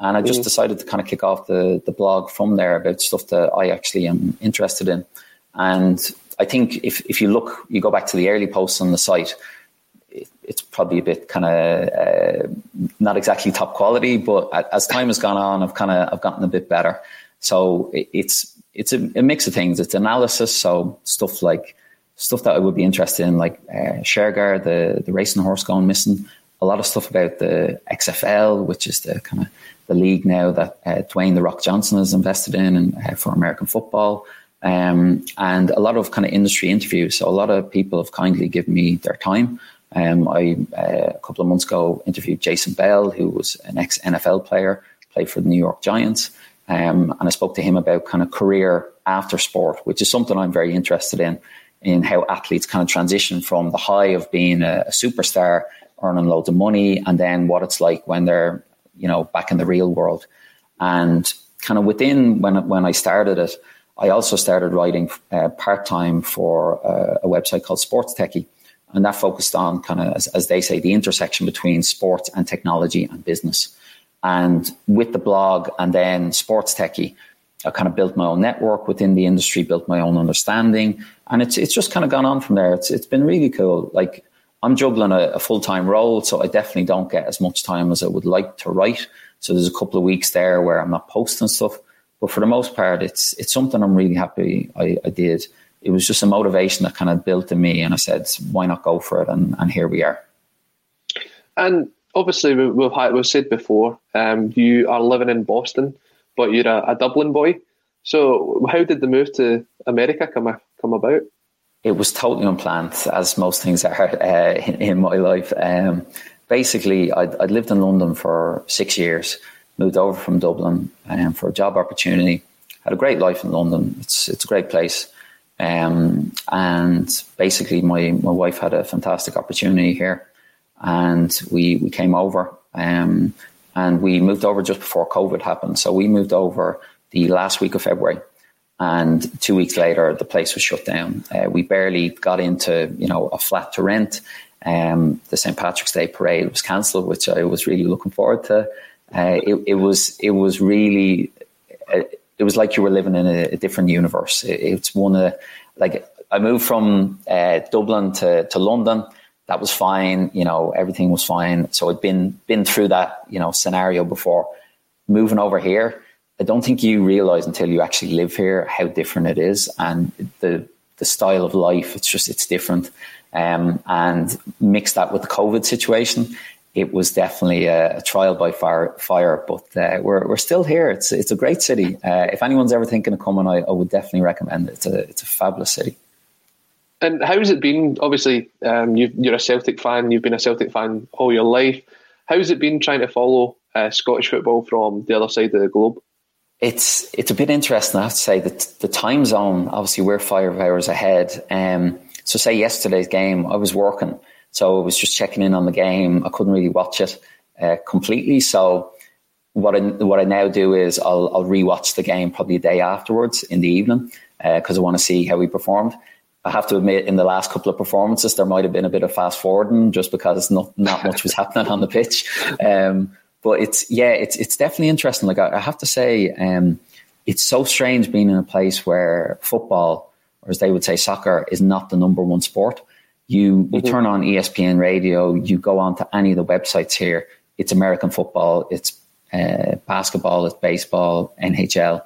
And I just mm. decided to kind of kick off the, the blog from there about stuff that I actually am interested in. And I think if, if you look, you go back to the early posts on the site, it, it's probably a bit kind of uh, not exactly top quality, but as time has gone on, I've kind of I've gotten a bit better. So it, it's it's a, a, mix of things. It's analysis, so stuff like stuff that I would be interested in, like uh, Shergar, the the racing horse going missing. A lot of stuff about the XFL, which is the kind of the league now that uh, Dwayne the Rock Johnson has invested in and uh, for American football um, and a lot of kind of industry interviews. So a lot of people have kindly given me their time. Um, I uh, a couple of months ago interviewed Jason Bell, who was an ex NFL player, played for the New York Giants, um, and I spoke to him about kind of career after sport, which is something I'm very interested in. In how athletes kind of transition from the high of being a, a superstar, earning loads of money, and then what it's like when they're you know back in the real world. And kind of within when when I started it, I also started writing uh, part time for uh, a website called Sports Techie, and that focused on kind of, as, as, they say, the intersection between sports and technology and business. And with the blog and then Sports Techie, I kind of built my own network within the industry, built my own understanding, and it's it's just kind of gone on from there. It's it's been really cool. Like I'm juggling a, a full time role, so I definitely don't get as much time as I would like to write. So there's a couple of weeks there where I'm not posting stuff. But for the most part, it's it's something I'm really happy I, I did. It was just a motivation that kind of built in me, and I said, "Why not go for it?" And, and here we are. And obviously, we've had, we've said before, um, you are living in Boston, but you're a, a, Dublin boy. So, how did the move to America come come about? It was totally unplanned, as most things are uh, in, in, my life. Um, basically, I'd, I'd lived in London for six years moved over from Dublin um, for a job opportunity. Had a great life in London. It's it's a great place. Um, and basically, my, my wife had a fantastic opportunity here, and we we came over. Um, and we moved over just before COVID happened. So we moved over the last week of February, and two weeks later, the place was shut down. Uh, we barely got into you know a flat to rent. Um, the St Patrick's Day parade was cancelled, which I was really looking forward to. Uh, it, it, was it was really uh, it was like you were living in a, a different universe. It, it's one of like I moved from uh, Dublin to, to London. That was fine, you know, everything was fine. So I'd been been through that, you know, scenario before. Moving over here, I don't think you realize until you actually live here how different it is and the the style of life. It's just it's different. Um, and mix that with the COVID situation, it was definitely a, a trial by fire. fire but uh, we're, we're still here. It's it's a great city. Uh, if anyone's ever thinking of coming, I, I, would definitely recommend it. It's a it's a fabulous city. And how's it been? Obviously, um, you are a Celtic fan. You've been a Celtic fan all your life. How's it been trying to follow uh, Scottish football from the other side of the globe? It's it's a bit interesting. I have to say that the time zone. Obviously, we're five hours ahead. Um, so, say yesterday's game, I was working so I was just checking in on the game. I couldn't really watch it. uh, completely. So what I, what I now do is I'll, I'll rewatch the game probably a day afterwards in the evening because uh, I want to see how we performed. I have to admit, in the last couple of performances, there might have been a bit of fast forwarding just because not not much was happening on the pitch. Um, but it's yeah, it's it's definitely interesting. Like I, I have to say, um, it's so strange being in a place where football, or as they would say, soccer, is not the number one sport. You you mm-hmm. turn on ESPN radio, you go on to any of the websites here. It's American football, it's uh, basketball, it's baseball, NHL,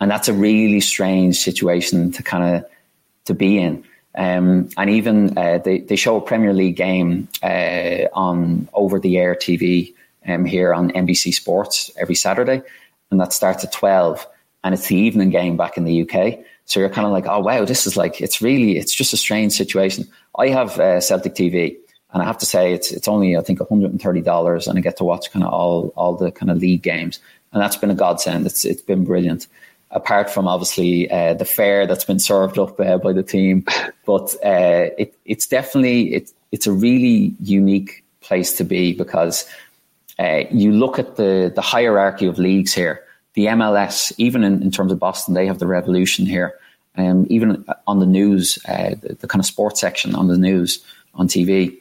and that's a really strange situation to kind of to be in. Um, and even uh, they, they show a Premier League game uh, on over the air TV um, here on NBC Sports every Saturday, and that starts at 12, and it's the evening game back in the UK. So you're kind of like, oh, wow, this is like, it's really, it's just a strange situation. I have uh, Celtic TV, and I have to say, it's it's only I think $130, and I get to watch kind of all all the kind of league games, and that's been a godsend. It's it's been brilliant apart from obviously uh, the fare that's been served up uh, by the team. But uh, it, it's definitely it, it's a really unique place to be because uh, you look at the the hierarchy of leagues here. The MLS, even in, in terms of Boston, they have the revolution here. Um, even on the news, uh, the, the kind of sports section on the news on TV,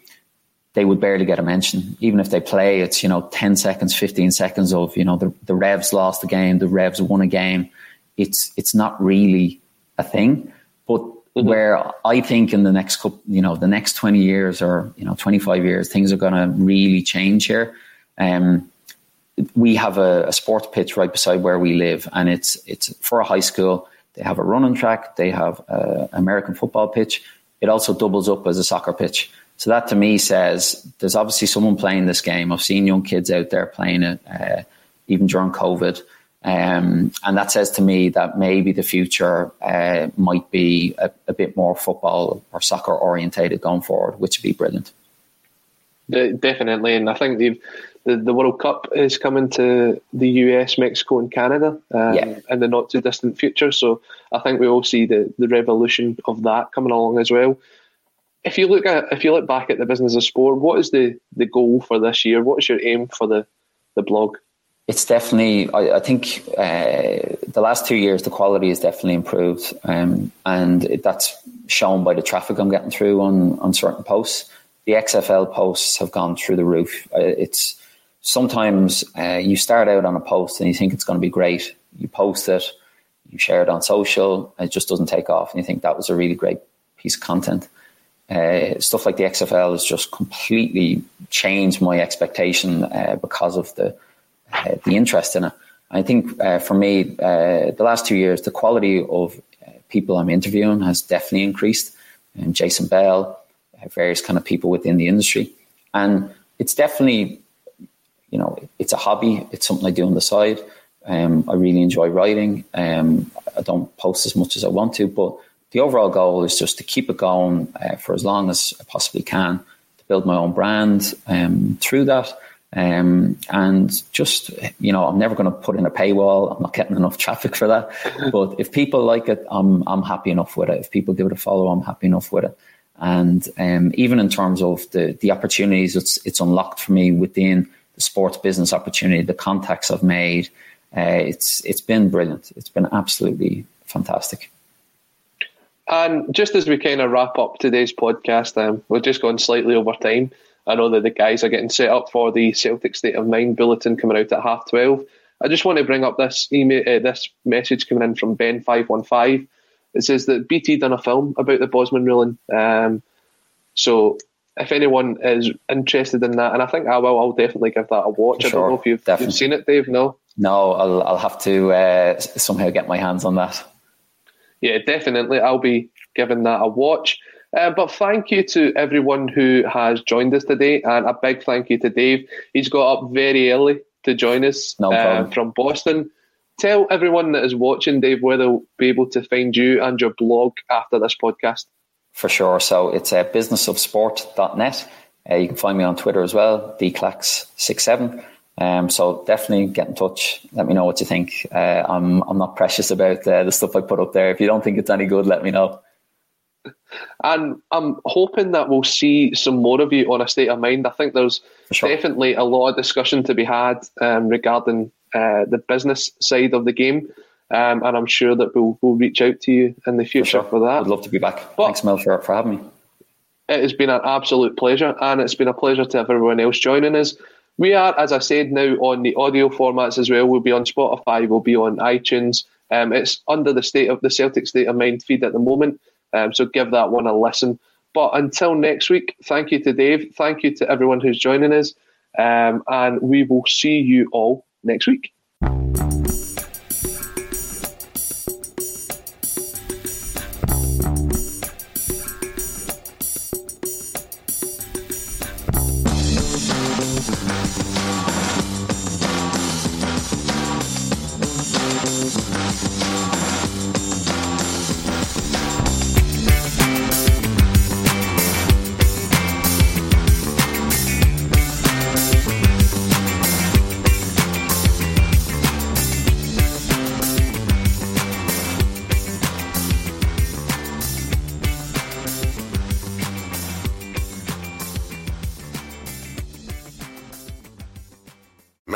they would barely get a mention. Even if they play, it's you know ten seconds, fifteen seconds of you know the the Revs lost the game, the Revs won a game it's it's not really a thing. But mm-hmm. where I think in the next couple, you know, the next twenty years or you know twenty five years, things are going to really change here. Um, we have a, a sports pitch right beside where we live, and it's it's for a high school. They have a running track. They have an American football pitch. It also doubles up as a soccer pitch. So that to me says there's obviously someone playing this game. I've seen young kids out there playing it, uh, even during COVID. Um, and that says to me that maybe the future uh, might be a, a, bit more football or soccer orientated going forward, which would be brilliant. Definitely, and I think the the World Cup is coming to the US, Mexico, and Canada um, yeah. in the not too distant future. So I think we all see the, the revolution of that coming along as well. If you look at if you look back at the business of sport, what is the, the goal for this year? What is your aim for the, the blog? It's definitely. I, I think uh, the last two years the quality has definitely improved, um, and it, that's shown by the traffic I'm getting through on on certain posts. The XFL posts have gone through the roof. Uh, it's sometimes uh, you start out on a post and you think it's going to be great. You post it, you share it on social, it just doesn't take off, and you think that was a really great piece of content. Uh, stuff like the XFL has just completely changed my expectation uh, because of the uh, the interest in it. I think uh, for me, uh, the last two years, the quality of people I'm interviewing has definitely increased. And Jason Bell, various kind of people within the industry, and it's definitely, you know, it's a hobby. It's something I do on the side. Um, I really enjoy writing. Um, I don't post as much as I want to, but the overall goal is just to keep it going uh, for as long as I possibly can to build my own brand um, through that um, and just, you know, I'm never going to put in a paywall. I'm not getting enough traffic for that. but if people like it, I'm, I'm happy enough with it. If people give it a follow, I'm happy enough with it. And um, even in terms of the, the opportunities it's, it's unlocked for me within the sports business opportunity, the contacts I've made, uh, it's, it's been brilliant. It's been absolutely fantastic. And just as we kind of wrap up today's podcast, um, we're just going slightly over time. I know that the guys are getting set up for the Celtic State of Mind bulletin coming out at half twelve. I just want to bring up this email, uh, this message coming in from Ben five one five. It says that BT done a film about the Bosman ruling. Um, so if anyone is interested in that, and I think I will, I'll definitely give that a watch. Sure, I don't know if you've, you've, seen it, Dave. No. No, I'll I'll have to uh, somehow get my hands on that. Yeah, definitely. I'll be giving that a watch. Uh, but thank you to everyone who has joined us today, and a big thank you to Dave. He's got up very early to join us no uh, from Boston. Tell everyone that is watching, Dave, where they'll be able to find you and your blog after this podcast. For sure. So it's uh, businessofsport.net. Uh, you can find me on Twitter as well, dclax67. Um, so definitely get in touch. Let me know what you think. Uh, I'm I'm not precious about uh, the stuff I put up there. If you don't think it's any good, let me know. And I'm hoping that we'll see some more of you on a state of mind. I think there's sure. definitely a lot of discussion to be had um, regarding uh, the business side of the game. Um, and I'm sure that we'll, we'll reach out to you in the future for, for that. I'd love to be back. But Thanks, Mel, for, for having me. It has been an absolute pleasure, and it's been a pleasure to have everyone else joining us. We are, as I said, now on the audio formats as well. We'll be on Spotify, we'll be on iTunes. Um, it's under the state of the Celtic State of Mind feed at the moment, um, so give that one a listen. But until next week, thank you to Dave, thank you to everyone who's joining us, um, and we will see you all next week.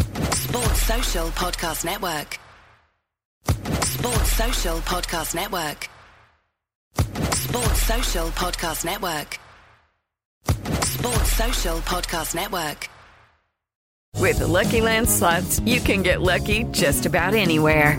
Sports Social Podcast Network. Sports Social Podcast Network. Sports Social Podcast Network. Sports Social Podcast Network. With the Lucky Land slots, you can get lucky just about anywhere.